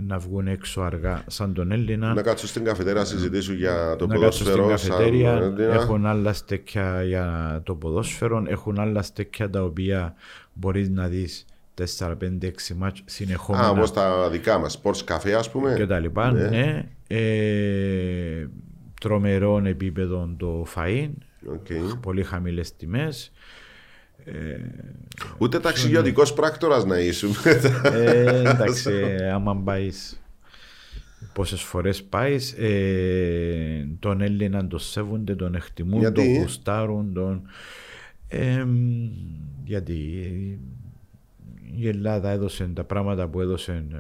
να βγουν έξω αργά, σαν τον Έλληνα.
Να κάτσω στην καφετέρια να συζητήσω για το
να κάτσουν στην
ποδόσφαιρο. σαν
καφετέρια,
Έλληνα.
έχουν άλλα στέκια για το ποδόσφαιρο, έχουν άλλα στέκια τα οποία μπορείς να δεις 4, 5, 6 ματς
Α,
συνεχόμενα
όπως τα δικά μας, sports cafe ας πούμε.
και τα λοιπά. Ναι. Ε, τρομερών επίπεδων το φαΐν,
Οκ.
πολύ χαμηλές τιμές.
Ούτε ταξιδιωτικός πράκτορας να ήσουν.
Ε, εντάξει, ε, άμα πάεις πόσες φορές πάεις, ε, τον Έλληνα τον σέβονται, τον εκτιμούν,
Γιατί;
τον γουστάρουν, τον... Ε, γιατί η Ελλάδα έδωσε τα πράγματα που έδωσε ε,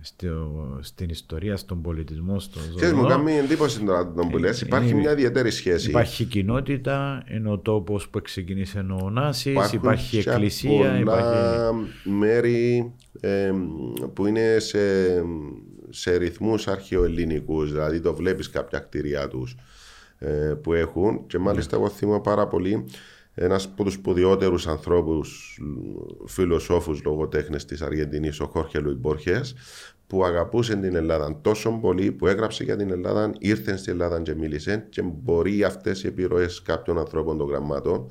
στο- στην ιστορία, στον πολιτισμό, στον
Ξέρεις, μου
ζωό.
κάνει εντύπωση τώρα τον που λες. Υπάρχει
είναι-
μια ιδιαίτερη σχέση.
Υπάρχει κοινότητα, είναι ο τόπος που ξεκίνησε ο Νάσης,
Υπάρχουν
υπάρχει
και
εκκλησία,
πολλά
υπάρχει...
μέρη ε, που είναι σε, σε ρυθμούς αρχαιοελληνικούς, δηλαδή το βλέπεις κάποια κτίρια τους ε, που έχουν και μάλιστα εγώ θυμάμαι πάρα πολύ ένας από τους σπουδαιότερους ανθρώπους φιλοσόφους λογοτέχνες της Αργεντινής ο Χόρχε Λουι Μπόρχες που αγαπούσε την Ελλάδα τόσο πολύ που έγραψε για την Ελλάδα, ήρθε στην Ελλάδα και μίλησε και μπορεί αυτές οι επιρροές κάποιων ανθρώπων των γραμμάτων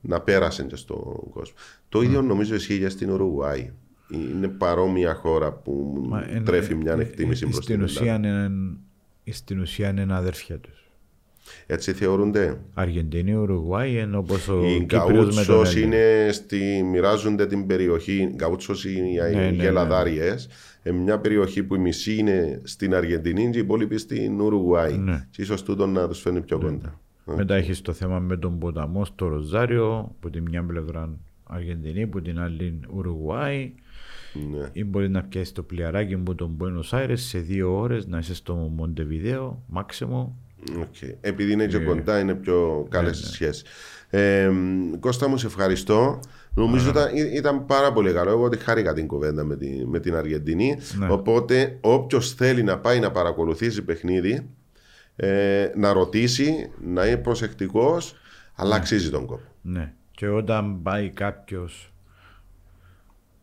να πέρασαν και στον κόσμο. Το ίδιο νομίζω ισχύει και στην Ουρουγουάη. Είναι παρόμοια χώρα που
Μα, εν-
τρέφει μια
ε,
εκτίμηση
ε,
προς
στην
την
ουσία,
Ελλάδα.
είναι, στην ουσία είναι αδέρφια τους.
Έτσι θεωρούνται.
Αργεντινή, Ουρουγουάη, ενώ όπως ο
Οι
Κύπριος με τον
γκαούτσος
Έλληνα.
είναι στη, μοιράζονται την περιοχή, γκαούτσος είναι οι
Ναι, ναι, ναι.
γελαδάριες, ε, μια περιοχή που η μισή είναι στην Αργεντινή και η υπόλοιπη στην Ουρουγουάη.
Ναι.
Και ίσως τούτο να τους φέρνει πιο κοντά.
Μετά έχεις το θέμα με τον ποταμό στο Ροζάριο, που την μια πλευρά Αργεντινή, που την άλλη Ουρουγουάη.
Ναι.
Ή μπορεί να πιάσεις το πλοιαράκι που τον Buenos Aires σε δύο ώρες να είσαι στο Μοντεβιδέο, μάξιμουμ.
Οκ. Επειδή είναι και
Ναι.
κοντά, είναι πιο καλές οι σχέσεις. Ε, Κώστα μου, σε ευχαριστώ. Νομίζω ήταν, ή- ήταν πάρα πολύ καλό. Εγώ ότι χάρηκα την κουβέντα με, τη, με την Αργεντινή.
Ναι.
Οπότε, όποιος θέλει να πάει να παρακολουθήσει παιχνίδι, ε, να ρωτήσει, να είναι προσεκτικός, αλλά αξίζει τον κόπο.
Ναι. Και όταν πάει κάποιος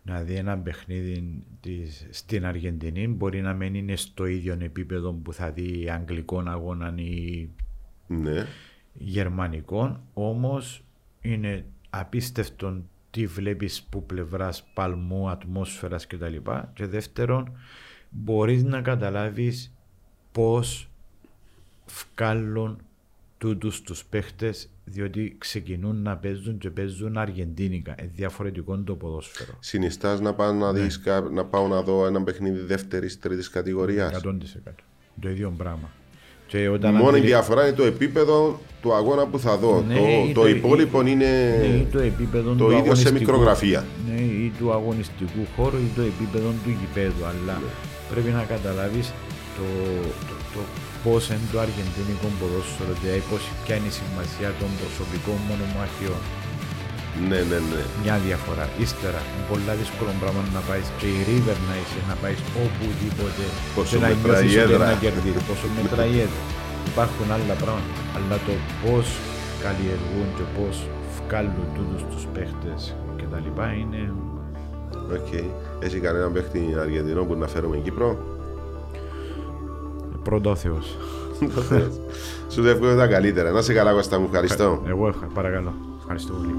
να δει ένα παιχνίδι της, στην Αργεντινή, μπορεί να μην είναι στο ίδιο επίπεδο που θα δει αγγλικών αγώναν ή
Ναι.
γερμανικών, όμως είναι απίστευτο τι βλέπεις που πλευράς παλμού, ατμόσφαιρας κτλ. Και δεύτερον, μπορείς να καταλάβεις πώς βγάλουν τούτους τους παίχτες διότι ξεκινούν να παίζουν και παίζουν αργεντίνικα. Ε, διαφορετικό το ποδόσφαιρο.
Συνιστάς να πάω να, δεις, κα- να πάω να δω ένα παιχνίδι δεύτερης τρίτης κατηγορίας;
100%. Το ίδιο πράγμα. Και όταν
Μόνο η
αντιλη-
διαφορά είναι το επίπεδο του αγώνα που θα δω.
Ναι,
το,
ή
το,
το-
υπόλοιπο
ή-
είναι
ναι, ή το επίπεδο
το
του
ίδιο σε
αγωνιστικού.
μικρογραφία.
Ναι, ή του αγωνιστικού χώρου ή το επίπεδο του γηπέδου. Αλλά
Ναι.
πρέπει να καταλάβεις το, το, το πώς είναι το αργεντινικό ποδόσφαιρο, δηλαδή πώς, ποια είναι η σημασία των προσωπικών μονομαχιών.
Ναι, ναι, ναι.
Μια διαφορά. Ύστερα, είναι πολύ δύσκολο πράγμα να πάεις και η River να είσαι, να πάεις οπουδήποτε
Πόσο
και να
μετράει
νιώθεις
η
ότι
έδρα.
να κερδίσει. Πόσο μετράει η έδρα. Υπάρχουν άλλα πράγματα. Αλλά το πώς καλλιεργούν και πώς βγάλουν τούτους τους παίχτες και τα λοιπά είναι
Οκ. Έχει κανένα παίχτη Αργεντινό που να φέρουμε Κύπρο;
Πρώτο ο Θεός.
Σου εύχομαι τα καλύτερα. Να 'σαι καλά, Κώστα μου. Ευχαριστώ.
Εγώ ευχα- παρακαλώ. Ευχαριστώ πολύ.